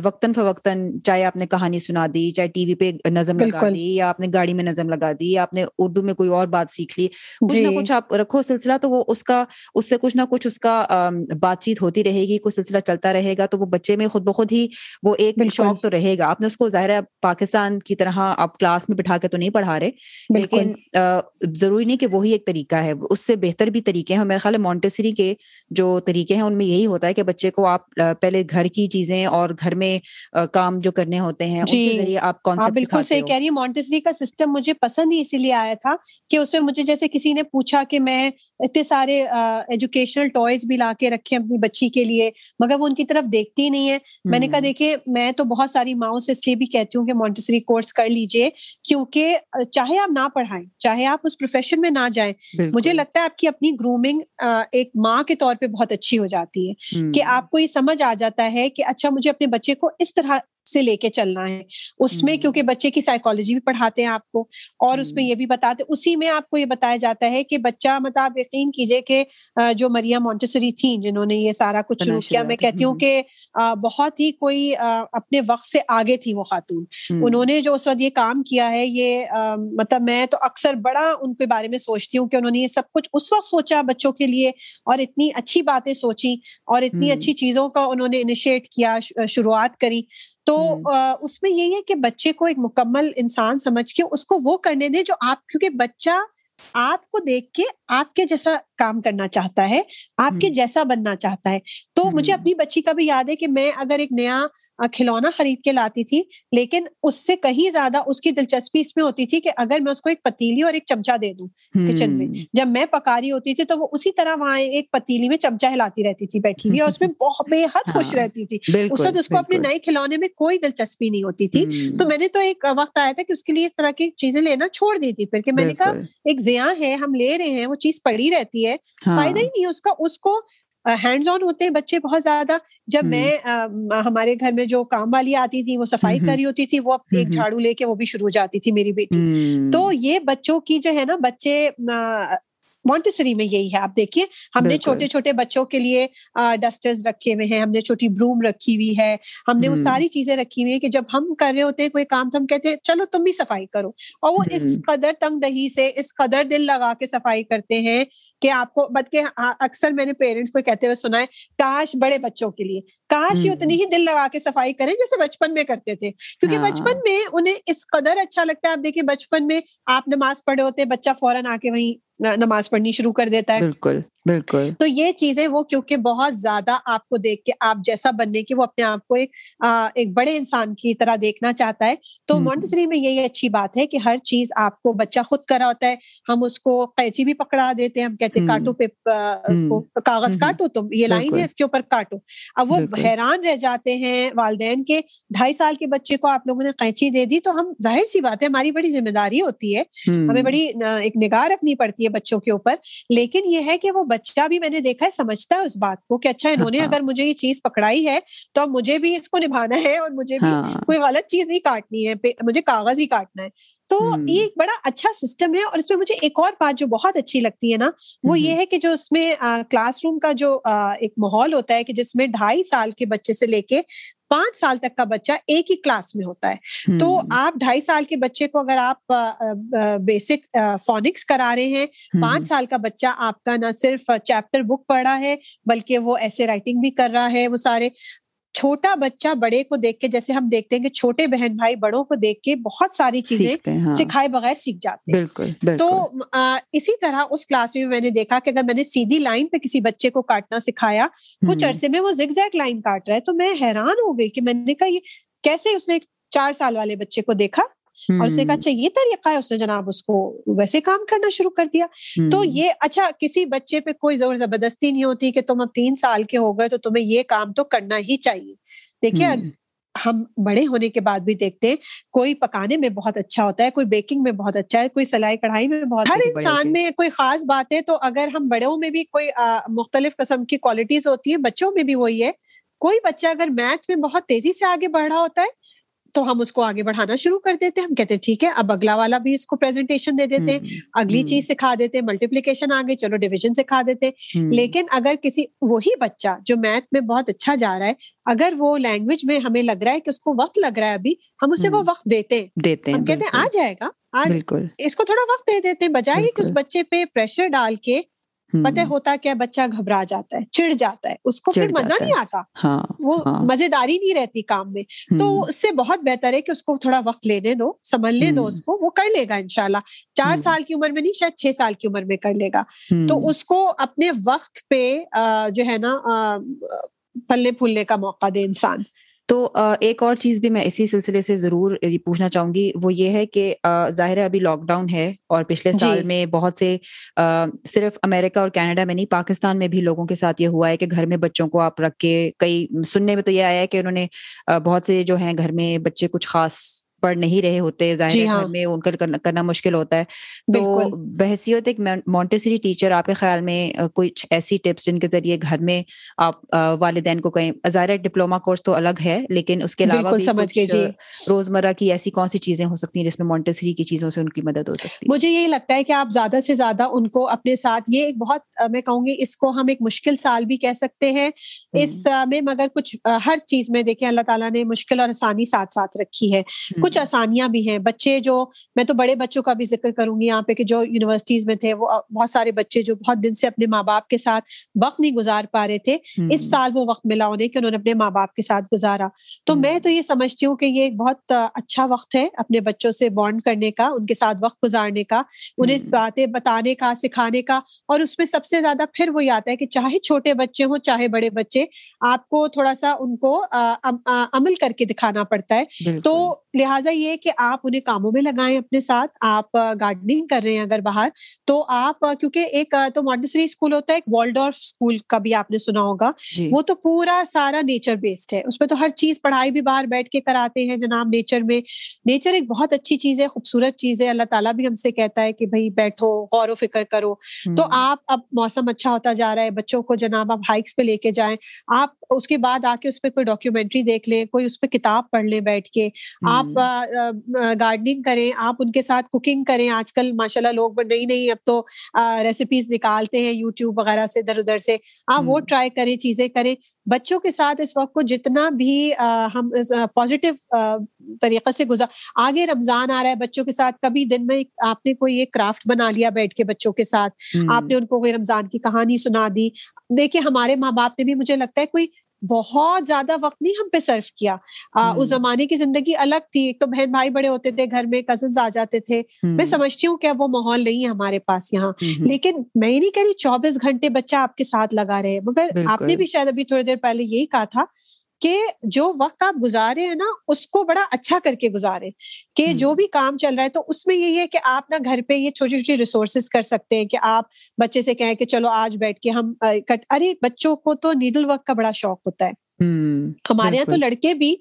وقتاً فوقتاً چاہے آپ نے کہانی سنا دی چاہے ٹی وی پہ نظم لگا دی یا آپ نے گاڑی میں نظم لگا دی یا آپ نے اردو میں کوئی اور بات سیکھ لی کچھ نہ جی۔ کچھ آپ رکھو سلسلہ تو وہ اس کا اس سے کچھ نہ کچھ اس کا بات چیت ہوتی رہے گی کچھ سلسلہ چلتا رہے گا تو وہ بچے میں خود بخود ہی وہ ایک شوق تو رہے گا۔ آپ نے اس کو ظاہر ہے پاکستان کی طرح آپ کلاس میں بٹھا کے تو نہیں پڑھا رہے لیکن ضروری نہیں کہ وہی ایک طریقہ ہے۔ اس سے بہتر بھی طریقے ہیں۔ میرے خیال ہے مونٹیسری کے جو طریقے ہیں ان میں یہی ہوتا ہے کہ بچے کو آپ پہلے گھر کی چیزیں اور گھر میں کام جو کرنے ہوتے ہیں جی۔ ذریعے آپ بالکل صحیح کہہ رہی ہیں۔ مونٹیسری کا سسٹم مجھے پسند ہی اسی لیے آیا تھا کہ اس میں مجھے جیسے کسی نے پوچھا کہ میں اتنے سارے ایجوکیشنل ٹوائز بھی لا کے رکھے اپنی بچی کے لیے مگر وہ ان کی طرف دیکھتی نہیں ہے۔ میں نے کہا دیکھیں میں تو بہت ساری ماؤں سے اس لیے بھی کہتی ہوں کہ مونٹسری کورس کر لیجیے کیونکہ چاہے آپ نہ پڑھائیں چاہے آپ اس پروفیشن میں نہ جائیں مجھے لگتا ہے آپ کی اپنی گرومنگ ایک ماں کے طور پہ بہت اچھی ہو جاتی ہے۔ کہ آپ کو یہ سمجھ آ جاتا ہے کہ اچھا مجھے اپنے بچے کو اس طرح سے لے کے چلنا ہے۔ اس میں کیونکہ بچے کی سائیکالوجی بھی پڑھاتے ہیں آپ کو اور اس میں یہ بھی بتاتے اسی میں آپ کو یہ بتایا جاتا ہے کہ بچہ مطلب آپ یقین کیجیے کہ جو مریم مونٹسری تھیں جنہوں نے یہ سارا کچھ شروع کیا میں کہتی ہوں کہ بہت ہی کوئی اپنے وقت سے آگے تھی وہ خاتون۔ انہوں نے جو اس وقت یہ کام کیا ہے یہ مطلب میں تو اکثر بڑا ان کے بارے میں سوچتی ہوں کہ انہوں نے یہ سب کچھ اس وقت سوچا بچوں کے لیے اور اتنی اچھی باتیں سوچی اور اتنی اچھی چیزوں کا انہوں نے انیشیٹ کیا شروعات کری۔ تو اس میں یہی ہے کہ بچے کو ایک مکمل انسان سمجھ کے اس کو وہ کرنے دیں جو آپ کیونکہ بچہ آپ کو دیکھ کے آپ کے جیسا کام کرنا چاہتا ہے آپ کے جیسا بننا چاہتا ہے۔ تو مجھے اپنی بچی کا بھی یاد ہے کہ میں اگر ایک نیا کھلونا خرید کے لاتی تھی لیکن اس سے کہیں زیادہ اس کی دلچسپی اس میں ہوتی تھی کہ اگر میں اس کو ایک پتیلی اور ایک چمچا دے دوں کچن میں جب میں پکا رہی ہوتی تھی تو وہ اسی طرح وہاں ایک پتیلی میں چمچا ہلاتی رہتی تھی بیٹھی ہوئی اور اس میں *laughs* بہت بے حد خوش ہاں، رہتی تھی۔ اس وقت اس کو اپنے نئے کھلونے میں کوئی دلچسپی نہیں ہوتی تھی۔ تو میں نے تو ایک وقت آیا تھا کہ اس کے لیے اس طرح کی چیزیں لینا چھوڑ دی تھی۔ پھر کہ میں نے کہا ایک زیاں ہے ہم لے رہے ہیں وہ چیز پڑی رہتی ہے ہاں۔ فائدہ ہی نہیں اس کا اس کو ہینڈز آن ہوتے ہیں بچے بہت زیادہ۔ جب میں ہمارے گھر میں جو کام والی آتی تھی وہ صفائی کر رہی ہوتی تھی وہ ایک جھاڑو لے کے وہ بھی شروع ہو جاتی تھی میری بیٹی۔ تو یہ بچوں کی جو ہے نا بچے مونٹیسری میں یہی ہے۔ آپ دیکھیے ہم نے چھوٹے چھوٹے بچوں کے لیے ڈسٹرز رکھے ہوئے ہیں۔ ہم نے چھوٹی بروم رکھی ہوئی ہے۔ ہم نے وہ ساری چیزیں رکھی ہوئی ہیں کہ جب ہم کر رہے ہوتے ہیں کوئی کام تو ہم کہتے ہیں چلو تم بھی صفائی کرو۔ اور وہ اس قدر تنگ دہی سے اس قدر دل لگا کے صفائی کرتے ہیں کہ آپ کو بلکہ اکثر میں نے پیرنٹس کو کہتے ہوئے سنا ہے کاش بڑے بچوں کے لیے۔ کاش یہ اتنی ہی دل لگا کے صفائی کریں جیسے بچپن میں کرتے تھے۔ کیونکہ بچپن میں انہیں اس قدر اچھا لگتا ہے آپ دیکھیے بچپن میں آپ نماز پڑھے ہوتے بچہ فوراً آ کے وہیں نماز پڑھنی شروع کر دیتا ہے۔ بالکل۔ بالکل۔ تو یہ چیزیں وہ کیونکہ بہت زیادہ آپ کو دیکھ کے آپ جیسا بننے کی وہ اپنے آپ کو ایک ایک بڑے انسان کی طرح دیکھنا چاہتا ہے۔ تو مونٹسری میں یہی اچھی بات ہے کہ ہر چیز آپ کو بچہ خود کرا ہوتا ہے۔ ہم اس کو قینچی بھی پکڑا دیتے ہیں ہم کہتے ہیں کاٹو پہ اس کو کاغذ کاٹو تم یہ لائن ہے اس کے اوپر کاٹو۔ اب وہ حیران رہ جاتے ہیں والدین کے ڈھائی سال کے بچے کو آپ لوگوں نے قینچی دے دی تو ہم ظاہر سی بات ہے ہماری بڑی ذمہ داری ہوتی ہے۔ ہمیں بڑی ایک نگاہ رکھنی پڑتی ہے بچوں کے اوپر۔ لیکن یہ ہے کہ وہ بچہ بھی میں نے دیکھا ہے سمجھتا ہے اس بات کو کہ اچھا انہوں نے ہاں۔ اگر مجھے یہ چیز پکڑائی ہے تو مجھے بھی اس کو نبھانا ہے اور مجھے بھی ہاں۔ کوئی غلط چیز نہیں کاٹنی ہے مجھے کاغذ ہی کاٹنا ہے تو یہ ایک بڑا اچھا سسٹم ہے اور اس میں مجھے ایک اور بات جو بہت اچھی لگتی ہے نا وہ یہ ہے کہ جو اس میں کلاس روم کا جو ایک ماحول ہوتا ہے کہ جس میں ڈھائی سال کے بچے سے لے کے پانچ سال تک کا بچہ ایک ہی کلاس میں ہوتا ہے۔ تو آپ ڈھائی سال کے بچے کو اگر آپ بیسک فونکس کرا رہے ہیں پانچ سال کا بچہ آپ کا نہ صرف چیپٹر بک پڑھا ہے بلکہ وہ ایسے رائٹنگ بھی کر رہا ہے وہ سارے۔ چھوٹا بچہ بڑے کو دیکھ کے جیسے ہم دیکھتے ہیں کہ چھوٹے بہن بھائی بڑوں کو دیکھ کے بہت ساری چیزیں ہاں۔ سکھائے بغیر سیکھ جاتے ہیں۔ تو اسی طرح اس کلاس میں میں نے دیکھا کہ اگر میں نے سیدھی لائن پہ کسی بچے کو کاٹنا سکھایا کچھ عرصے میں وہ زگ زیگ لائن کاٹ رہا ہے تو میں حیران ہو گئی کہ میں نے کہا یہ کیسے اس نے چار سال والے بچے کو دیکھا؟ اور اس نے کہا اچھا یہ طریقہ ہے اس نے جناب اس کو ویسے کام کرنا شروع کر دیا۔ تو یہ اچھا کسی بچے پہ کوئی زور زبردستی نہیں ہوتی کہ تم اب تین سال کے ہو گئے تو تمہیں یہ کام تو کرنا ہی چاہیے۔ دیکھیے ہم بڑے ہونے کے بعد بھی دیکھتے ہیں کوئی پکانے میں بہت اچھا ہوتا ہے کوئی بیکنگ میں بہت اچھا ہے کوئی سلائی کڑھائی میں بہت ہر انسان میں کوئی خاص بات ہے تو اگر ہم بڑوں میں بھی کوئی مختلف قسم کی کوالٹیز ہوتی ہیں بچوں میں بھی وہی ہے۔ کوئی بچہ اگر میتھ میں بہت تیزی سے آگے بڑھ رہا ہوتا ہے تو ہم اس کو آگے بڑھانا شروع کر دیتے ہیں۔ ہم کہتے ہیں ٹھیک ہے اب اگلا والا بھی اس کو پریزنٹیشن دے دیتے ہیں۔ اگلی چیز سکھا دیتے ہیں ملٹیپلیکیشن آگے چلو ڈویژن سکھا دیتے لیکن اگر کسی وہی بچہ جو میتھ میں بہت اچھا جا رہا ہے اگر وہ لینگویج میں ہمیں لگ رہا ہے کہ اس کو وقت لگ رہا ہے ابھی ہم اسے وہ وقت دیتے دیتے ہم کہتے ہیں آ جائے گا بالکل۔ اس کو تھوڑا وقت دے دیتے بجائے کہ اس بچے پہ پریشر ڈال کے پتہ ہوتا کیا بچہ گھبرا جاتا ہے چڑ جاتا ہے اس کو پھر مزہ نہیں آتا۔ ہاں، وہ ہاں۔ مزے داری نہیں رہتی کام میں۔ تو اس سے بہت بہتر ہے کہ اس کو تھوڑا وقت لینے دو سنبھلنے دو اس کو وہ کر لے گا ان شاء اللہ چار سال کی عمر میں نہیں شاید چھ سال کی عمر میں کر لے گا۔ تو اس کو اپنے وقت پہ جو ہے نا پلنے پھولنے کا موقع دے انسان۔ تو ایک اور چیز بھی میں اسی سلسلے سے ضرور پوچھنا چاہوں گی وہ یہ ہے کہ ظاہر ابھی لاک ڈاؤن ہے اور پچھلے سال جی۔ میں بہت سے صرف امریکہ اور کینیڈا میں نہیں پاکستان میں بھی لوگوں کے ساتھ یہ ہوا ہے کہ گھر میں بچوں کو آپ رکھ کے کئی سننے میں تو یہ آیا ہے کہ انہوں نے بہت سے جو ہیں گھر میں بچے کچھ خاص پڑھ نہیں رہے ہوتے ظاہر جی ہاں۔ میں ان کا کرنا مشکل ہوتا ہے۔ تو بحثیت ایک مونٹیسری ٹیچر آپ کے خیال میں کچھ ایسی ٹپس جن کے ذریعے گھر میں آپ والدین کو کہیں ظاہر ڈپلوما کورس تو الگ ہے لیکن اس کے علاوہ جی۔ روزمرہ کی ایسی کون سی چیزیں ہو سکتی ہیں جس میں مونٹیسری کی چیزوں سے ان کی مدد ہو سکتی ہے؟ مجھے یہی لگتا ہے کہ آپ زیادہ سے زیادہ ان کو اپنے ساتھ یہ ایک بہت میں کہوں گی اس کو ہم ایک مشکل سال بھی کہہ سکتے ہیں۔ اس میں مگر کچھ ہر چیز میں دیکھیں اللہ تعالیٰ نے مشکل اور آسانی ساتھ ساتھ رکھی ہے۔ کچھ آسانیاں بھی ہیں۔ بچے جو میں تو بڑے بچوں کا بھی ذکر کروں گی یہاں پہ کہ جو یونیورسٹیز میں تھے وہ بہت سارے بچے جو بہت دن سے اپنے ماں باپ کے ساتھ وقت نہیں گزار پا رہے تھے اس سال وہ وقت ملا انہیں کہ انہوں نے اپنے ماں باپ کے ساتھ گزارا۔ تو میں تو یہ سمجھتی ہوں کہ یہ ایک بہت اچھا وقت ہے اپنے بچوں سے بانڈ کرنے کا ان کے ساتھ وقت گزارنے کا انہیں باتیں بتانے کا سکھانے کا اور اس میں سب سے زیادہ پھر وہی آتا ہے کہ چاہے چھوٹے بچے ہوں چاہے بڑے بچے آپ کو تھوڑا سا ان کو عمل کر کے دکھانا پڑتا ہے۔ تو لہٰذا یہ کہ آپ انہیں کاموں میں لگائیں اپنے ساتھ آپ گارڈننگ کر رہے ہیں اگر باہر تو آپ کیونکہ ایک تو مانڈسری اسکول ہوتا ہے ایک والڈور اسکول کا بھی آپ نے سنا ہوگا۔ جی۔ وہ تو پورا سارا نیچر بیسڈ ہے۔ اس میں تو ہر چیز پڑھائی بھی باہر بیٹھ کے کراتے ہیں جناب نیچر میں۔ نیچر ایک بہت اچھی چیز ہے خوبصورت چیز ہے۔ اللہ تعالیٰ بھی ہم سے کہتا ہے کہ بھائی بیٹھو غور و فکر کرو۔ تو آپ اب موسم اچھا ہوتا جا رہا ہے بچوں کو جناب آپ ہائکس پہ لے کے جائیں۔ آپ اس کے بعد آ کے اس پہ کوئی ڈاکیومینٹری دیکھ لیں کوئی اس پہ کتاب پڑھ لیں بیٹھ کے۔ آپ آپ گارڈننگ کریں آپ ان کے ساتھ کوکنگ کریں۔ آج کل ماشاء اللہ لوگ نئی نئی اب تو ریسیپیز نکالتے ہیں یوٹیوب وغیرہ سے ادھر ادھر سے۔ آپ وہ ٹرائی کریں چیزیں کریں۔ بچوں کے ساتھ اس وقت کو جتنا بھی ہم پازیٹیو طریقے سے گزار آگے رمضان آ رہا ہے بچوں کے ساتھ کبھی دن میں آپ نے کوئی ایک کرافٹ بنا لیا بیٹھ کے بچوں کے ساتھ۔ آپ نے ان کو کوئی رمضان کی کہانی سنا دی۔ دیکھیے ہمارے ماں باپ نے بھی مجھے لگتا ہے کوئی بہت زیادہ وقت نہیں ہم پہ سرو کیا۔ اس زمانے کی زندگی الگ تھی۔ ایک تو بہن بھائی بڑے ہوتے تھے گھر میں کزنس آ جاتے تھے۔ میں سمجھتی ہوں کہ وہ ماحول نہیں ہے ہمارے پاس یہاں۔ لیکن میں نہیں کہہ رہی چوبیس گھنٹے بچہ آپ کے ساتھ لگا رہے۔ مگر آپ نے بھی شاید ابھی تھوڑی دیر پہلے یہی کہا تھا کہ جو وقت آپ گزارے ہیں نا اس کو بڑا اچھا کر کے گزارے۔ کہ جو بھی کام چل رہا ہے تو اس میں یہی ہے کہ آپ نا گھر پہ یہ چھوٹی چھوٹی ریسورسز کر سکتے ہیں کہ آپ بچے سے کہیں کہ چلو آج بیٹھ کے ہم ارے بچوں کو تو نیڈل ورک کا بڑا شوق ہوتا ہے۔ ہمارے یہاں تو لڑکے بھی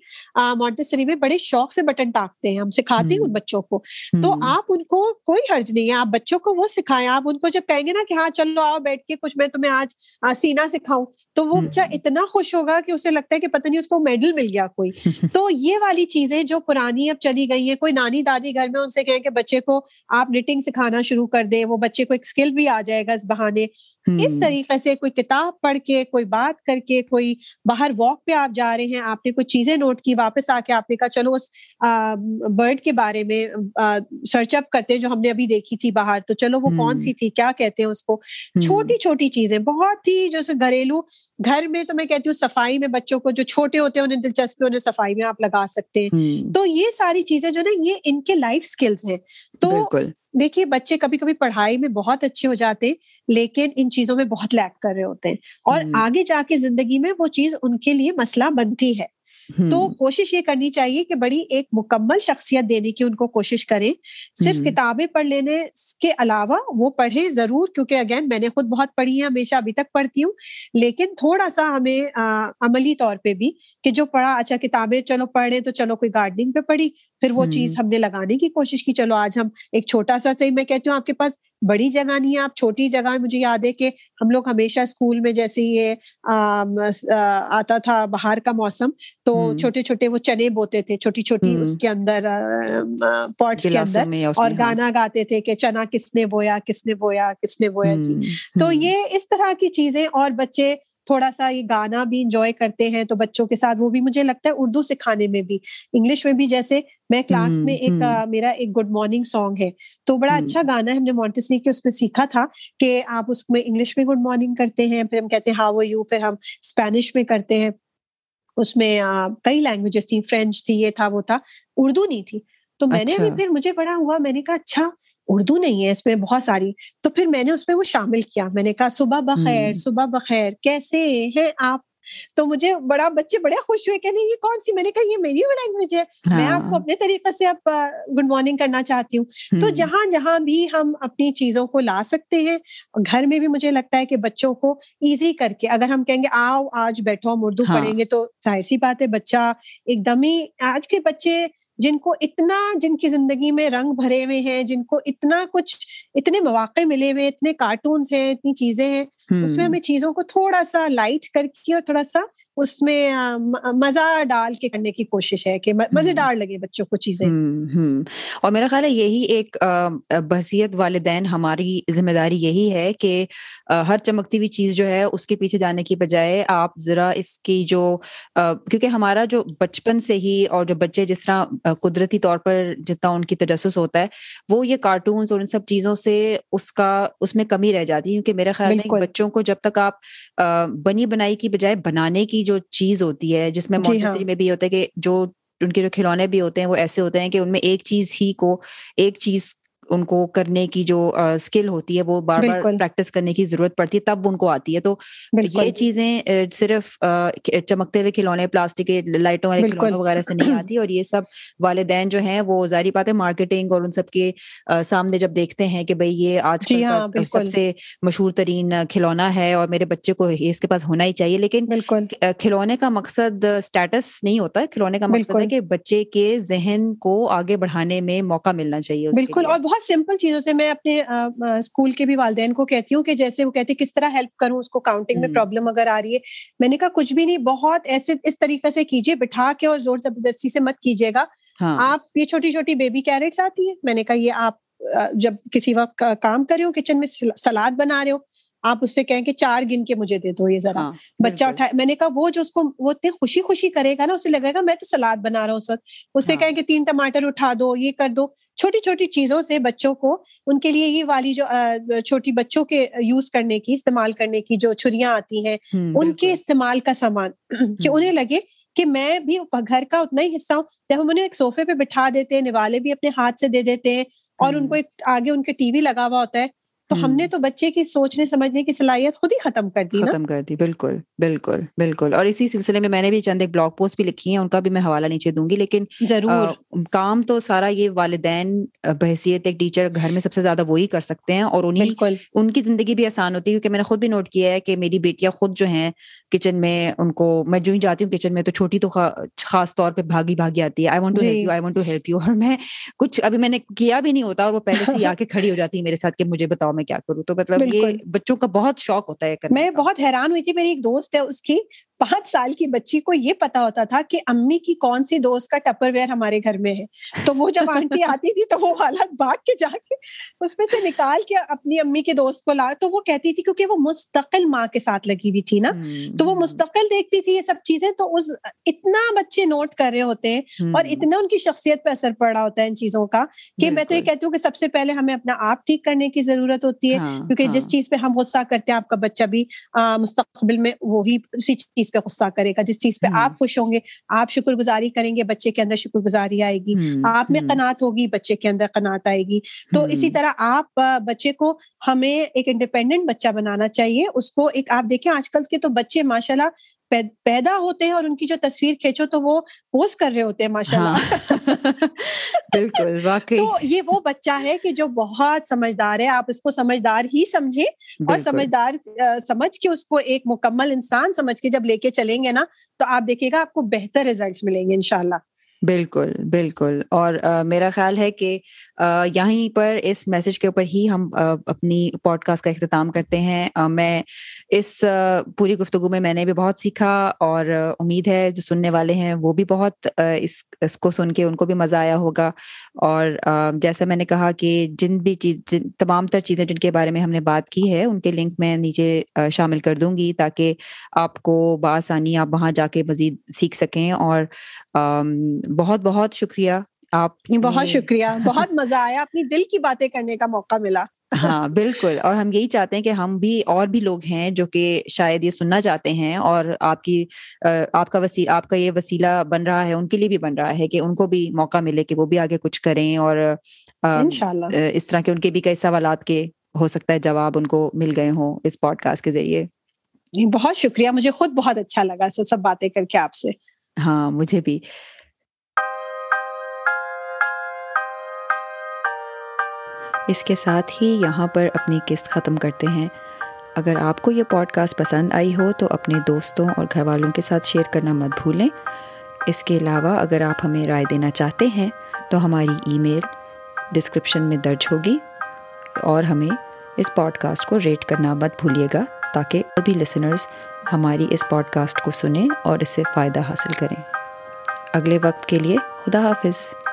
مونٹیسری میں بڑے شوق سے بٹن ٹاکتے ہیں ہم سکھاتے ہیں ان بچوں کو۔ تو آپ ان کو کوئی حرج نہیں ہے آپ بچوں کو وہ سکھائیں۔ آپ ان کو جب کہیں گے نا کہ ہاں چلو آؤ بیٹھ کے کچھ میں تمہیں آج سینا سکھاؤں تو وہ بچہ اتنا خوش ہوگا کہ اسے لگتا ہے کہ پتہ نہیں اس کو میڈل مل گیا کوئی۔ *laughs* تو یہ والی چیزیں جو پرانی اب چلی گئی ہیں کوئی نانی دادی گھر میں ان سے کہیں کہ بچے کو آپ نٹنگ سکھانا شروع کر دیں وہ بچے کو ایک اسکل بھی آ جائے گا اس بہانے۔ اس طریقے سے کوئی کتاب پڑھ کے کوئی بات کر کے کوئی باہر واک پہ آپ جا رہے ہیں آپ نے کوئی چیزیں نوٹ کی واپس آ کے آپ نے کہا چلو اس برڈ کے بارے میں سرچ اپ کرتے جو ہم نے ابھی دیکھی تھی باہر تو چلو وہ کون سی تھی کیا کہتے ہیں اس کو؟ چھوٹی چھوٹی چیزیں بہت ہی جو گھریلو گھر میں تو میں کہتی ہوں صفائی میں بچوں کو جو چھوٹے ہوتے ہیں انہیں دلچسپی انہیں صفائی میں آپ لگا سکتے ہیں۔ تو یہ ساری چیزیں جو نا یہ ان کے لائف اسکلس ہیں۔ تو دیکھیے بچے کبھی کبھی پڑھائی میں بہت اچھے ہو جاتے ہیں لیکن ان چیزوں میں بہت لیک کر رہے ہوتے ہیں اور آگے جا کے زندگی میں وہ چیز ان کے لیے مسئلہ بنتی ہے۔ تو کوشش یہ کرنی چاہیے کہ بڑی ایک مکمل شخصیت دینے کی ان کو کوشش کریں۔ صرف کتابیں پڑھ لینے کے علاوہ وہ پڑھیں ضرور کیونکہ اگین میں نے خود بہت پڑھی ہے ہمیشہ ابھی تک پڑھتی ہوں۔ لیکن تھوڑا سا ہمیں عملی طور پہ بھی کہ جو پڑھا اچھا کتابیں چلو پڑھیں تو چلو کوئی گارڈننگ پہ پڑھی۔ پھر وہ چیز ہم نے لگانے کی کوشش کی چلو آج ہم ایک چھوٹا سا صحیح میں کہتی ہوں آپ کے پاس بڑی جگہ نہیں ہے آپ چھوٹی جگہ مجھے یاد ہے کہ ہم لوگ ہمیشہ اسکول میں جیسے یہ آتا تھا باہر کا موسم تو چھوٹے چھوٹے وہ چنے بوتے تھے چھوٹی چھوٹی اس کے اندر پوٹس کے اندر اور گانا گاتے تھے کہ چنا کس نے بویا کس نے بویا کس نے بویا جی۔ تو یہ اس طرح کی چیزیں اور بچے تھوڑا سا یہ گانا بھی انجوائے کرتے ہیں تو بچوں کے ساتھ وہ بھی مجھے لگتا ہے اردو سکھانے میں بھی۔ انگلش میں بھی جیسے میں کلاس میں ایک میرا ایک گڈ مارننگ سانگ ہے۔ تو بڑا اچھا گانا ہے ہم نے مونٹسنی کے اس میں سیکھا تھا کہ آپ اس میں انگلش میں گڈ مارننگ کرتے ہیں پھر ہم کہتے ہیں ہاؤ یو پھر ہم اسپینش میں کرتے ہیں۔ اس میں کئی لینگویجز تھی فرینچ تھی یہ تھا وہ تھا۔ اردو نہیں تھی۔ تو میں نے بھی پھر مجھے بڑا ہوا میں نے کہا اچھا اردو نہیں ہے اس میں بہت ساری۔ تو پھر میں نے اس میں وہ شامل کیا۔ میں نے کہا صبح بخیر صبح بخیر کیسے ہیں آپ؟ تو مجھے بڑا بچے بڑے خوش ہوئے کہ نہیں یہ کون سی؟ میں نے کہا یہ میری لینگویج ہے۔ میں آپ کو اپنے طریقے سے اب گڈ مارننگ کرنا چاہتی ہوں۔ تو جہاں جہاں بھی ہم اپنی چیزوں کو لا سکتے ہیں گھر میں بھی مجھے لگتا ہے کہ بچوں کو ایزی کر کے اگر ہم کہیں گے آؤ آج بیٹھو ہم اردو پڑھیں گے تو ظاہر سی بات ہے بچہ ایک دم ہی آج کے بچے جن کو اتنا جن کی زندگی میں رنگ بھرے ہوئے ہیں، جن کو اتنا کچھ، اتنے مواقع ملے ہوئے، اتنے کارٹونس ہیں، اتنی چیزیں ہیں اس میں ہمیں چیزوں کو تھوڑا سا لائٹ کر کے اور تھوڑا سا اس میں مزہ ڈال کے کرنے کی کوشش ہے کہ مزیدار لگے بچوں کو چیزیں۔ اور میرا خیال ہے یہی ایک بحثیت والدین ہماری ذمہ داری یہی ہے کہ ہر چمکتی ہوئی چیز جو ہے اس کے پیچھے جانے کی بجائے آپ ذرا اس کی جو کیونکہ ہمارا جو بچپن سے ہی اور جو بچے جس طرح قدرتی طور پر جتنا ان کی تجسس ہوتا ہے وہ یہ کارٹونس اور ان سب چیزوں سے اس کا اس میں کمی رہ جاتی ہے کیونکہ میرا خیال ہے بچوں کو جب تک آپ بنی بنائی کی بجائے بنانے کی جو چیز ہوتی ہے جس میں جی ہاں۔ میں بھی ہوتا ہے کہ جو ان کے جو کھلونے بھی ہوتے ہیں وہ ایسے ہوتے ہیں کہ ان میں ایک چیز ہی کو ایک چیز ان کو کرنے کی جو اسکل ہوتی ہے وہ بار بار پریکٹس کرنے کی ضرورت پڑتی ہے تب ان کو آتی ہے۔ تو یہ چیزیں صرف چمکتے ہوئے کھلونے پلاسٹک کے لائٹوں والے کھلونے وغیرہ سے نہیں آتی۔ اور یہ سب والدین جو ہیں وہ ظاہری بات ہے مارکیٹنگ اور ان سب کے سامنے جب دیکھتے ہیں کہ بھائی یہ آج جی کل ہاں، سب سے مشہور ترین کھلونا ہے اور میرے بچے کو اس کے پاس ہونا ہی چاہیے۔ لیکن کھلونے کا مقصد اسٹیٹس نہیں ہوتا۔ کھلونے کا مقصد ہے کہ بچے کے ذہن کو آگے بڑھانے میں موقع ملنا چاہیے بالکل۔ اور بہت بہت سمپل چیزوں سے میں اپنے اسکول کے بھی والدین کو کہتی ہوں کہ جیسے وہ کہتے کس طرح ہیلپ کروں اس کو کاؤنٹنگ میں پرابلم اگر آ رہی ہے۔ میں نے کہا کچھ بھی نہیں بہت ایسے اس طریقے سے کیجیے بٹھا کے اور زور زبردستی سے مت کیجیے گا۔ ہاں۔ آپ یہ چھوٹی چھوٹی بیبی کیرٹس آتی ہیں۔ میں نے کہا یہ آپ جب کسی وقت کام کر رہے ہو کچن میں سلاد بنا رہے ہو آپ اس سے کہیں کہ چار گن کے مجھے دے دو یہ ذرا۔ ہاں، بچہ اٹھائے میں نے کہا وہ جو اس کو وہ اتنے خوشی خوشی کرے گا نا اسے لگے گا میں تو سلاد بنا رہا ہوں اس سے ہاں۔ کہیں کہ تین ٹماٹر اٹھا دو یہ کر دو۔ چھوٹی چھوٹی چیزوں سے بچوں کو ان کے لیے یہ والی جو چھوٹی بچوں کے یوز کرنے کی استعمال کرنے کی جو چھریاں آتی ہیں ان کے استعمال کا سامان *clears throat* کہ انہیں لگے کہ میں بھی گھر کا اتنا ہی حصہ ہوں۔ جب ہم انہیں ایک صوفے پہ بٹھا دیتے ہیں نوالے بھی اپنے ہاتھ سے دے دیتے ہیں اور ان کو ایک آگے ان کے ٹی وی لگا ہوا ہوتا ہے تو ہم نے تو بچے کی سوچنے سمجھنے کی صلاحیت خود ہی ختم کر دی ختم کر دی بالکل بالکل بالکل۔ اور اسی سلسلے میں میں نے بھی چند ایک بلاگ پوسٹ بھی لکھی ہیں ان کا بھی میں حوالہ نیچے دوں گی۔ لیکن ضرور۔ کام تو سارا یہ والدین بحثیت ایک ٹیچر گھر میں سب سے زیادہ وہی کر سکتے ہیں اور انہیں ان کی زندگی بھی آسان ہوتی ہے کیونکہ میں نے خود بھی نوٹ کیا ہے کہ میری بیٹیاں خود جو ہیں کچن میں ان کو میں جو ہی جاتی ہوں کچن میں تو چھوٹی تو خاص طور پہ بھاگی بھاگی آتی ہے۔ I want to help you I want to help you اور میں کچھ ابھی میں نے کیا بھی نہیں ہوتا اور وہ پہلے سے آ کے کھڑی ہو جاتی ہے میرے ساتھ کہ مجھے بتاؤ میں کیا کروں؟ تو مطلب یہ بچوں کا بہت شوق ہوتا ہے میں بہت حیران ہوئی تھی میری ایک دوست ہے اس کی پانچ سال کی بچی کو یہ پتا ہوتا تھا کہ امی کی کون سی دوست کا ٹپر ویئر ہمارے گھر میں ہے۔ تو وہ جب آنٹی آتی تھی تو وہ حالت بھاگ کے جا کے اس میں سے نکال کے اپنی امی کے دوست کو لا تو وہ کہتی تھی کیونکہ وہ مستقل ماں کے ساتھ لگی ہوئی تھی نا۔ تو وہ مستقل دیکھتی تھی یہ سب چیزیں تو اس اتنا بچے نوٹ کر رہے ہوتے ہیں اور اتنا ان کی شخصیت پہ اثر پڑ رہا ہوتا ہے ان چیزوں کا کہ میں تو یہ کہتی ہوں کہ سب سے پہلے ہمیں اپنا آپ ٹھیک کرنے کی ضرورت ہوتی ہے ہاں، کیونکہ جس ہاں۔ چیز پہ ہم غصہ کرتے ہیں آپ کا بچہ بھی مستقبل میں وہی اسی چیز چیز پہ غصہ کرے گا جس چیز پہ آپ خوش ہوں گے آپ شکر گزاری کریں گے بچے کے اندر شکر گزاری آئے گی۔ آپ میں قناعت ہوگی بچے کے اندر قناعت آئے گی۔ تو اسی طرح آپ بچے کو ہمیں ایک انڈیپینڈنٹ بچہ بنانا چاہیے۔ اس کو ایک آپ دیکھیں آج کل کے تو بچے ماشاء اللہ پیدا ہوتے ہیں اور ان کی جو تصویر کھینچو تو وہ پوز کر رہے ہوتے ہیں ماشاء اللہ۔ ہاں۔ *laughs* بالکل *laughs* واقعی۔ تو یہ وہ بچہ ہے کہ جو بہت سمجھدار ہے آپ اس کو سمجھدار ہی سمجھے اور سمجھدار سمجھ کے اس کو ایک مکمل انسان سمجھ کے جب لے کے چلیں گے نا تو آپ دیکھیے گا آپ کو بہتر ریزلٹس ملیں گے انشاءاللہ۔ بالکل بالکل۔ اور میرا خیال ہے کہ یہیں پر اس میسج کے اوپر ہی ہم اپنی پوڈ کاسٹ کا اختتام کرتے ہیں۔ میں اس پوری گفتگو میں میں نے بھی بہت سیکھا اور امید ہے جو سننے والے ہیں وہ بھی بہت اس اس کو سن کے ان کو بھی مزہ آیا ہوگا۔ اور جیسا میں نے کہا کہ جن بھی چیز تمام تر چیزیں جن کے بارے میں ہم نے بات کی ہے، ان کے لنک میں نیچے شامل کر دوں گی تاکہ آپ کو بآسانی آپ وہاں جا کے مزید سیکھ سکیں۔ اور بہت بہت شکریہ۔ آپ بہت شکریہ۔ بہت مزہ آیا۔ اپنی دل کی باتیں کرنے کا موقع ملا۔ ہاں بالکل۔ اور ہم یہی چاہتے ہیں کہ ہم بھی اور بھی لوگ ہیں جو کہ شاید یہ سننا چاہتے ہیں اور آپ کی آپ کا وسیلہ آپ کا یہ وسیلہ بن رہا ہے ان کے لیے بھی بن رہا ہے کہ ان کو بھی موقع ملے کہ وہ بھی آگے کچھ کریں اور اس طرح کے ان کے بھی کئی سوالات کے ہو سکتا ہے جواب ان کو مل گئے ہوں اس پوڈ کاسٹ کے ذریعے۔ جی بہت شکریہ۔ مجھے خود بہت اچھا لگا سب باتیں کر کے آپ سے۔ ہاں مجھے بھی۔ اس کے ساتھ ہی یہاں پر اپنی قسط ختم کرتے ہیں۔ اگر آپ کو یہ پوڈ کاسٹ پسند آئی ہو تو اپنے دوستوں اور گھر والوں کے ساتھ شیئر کرنا مت بھولیں۔ اس کے علاوہ اگر آپ ہمیں رائے دینا چاہتے ہیں تو ہماری ای میل ڈسکرپشن میں درج ہوگی اور ہمیں اس پوڈ کاسٹ کو ریٹ کرنا مت بھولیے گا تاکہ اور بھی لسنرز ہماری اس پوڈ کاسٹ کو سنیں اور اس سے فائدہ حاصل کریں۔ اگلے وقت کے لیے خدا حافظ۔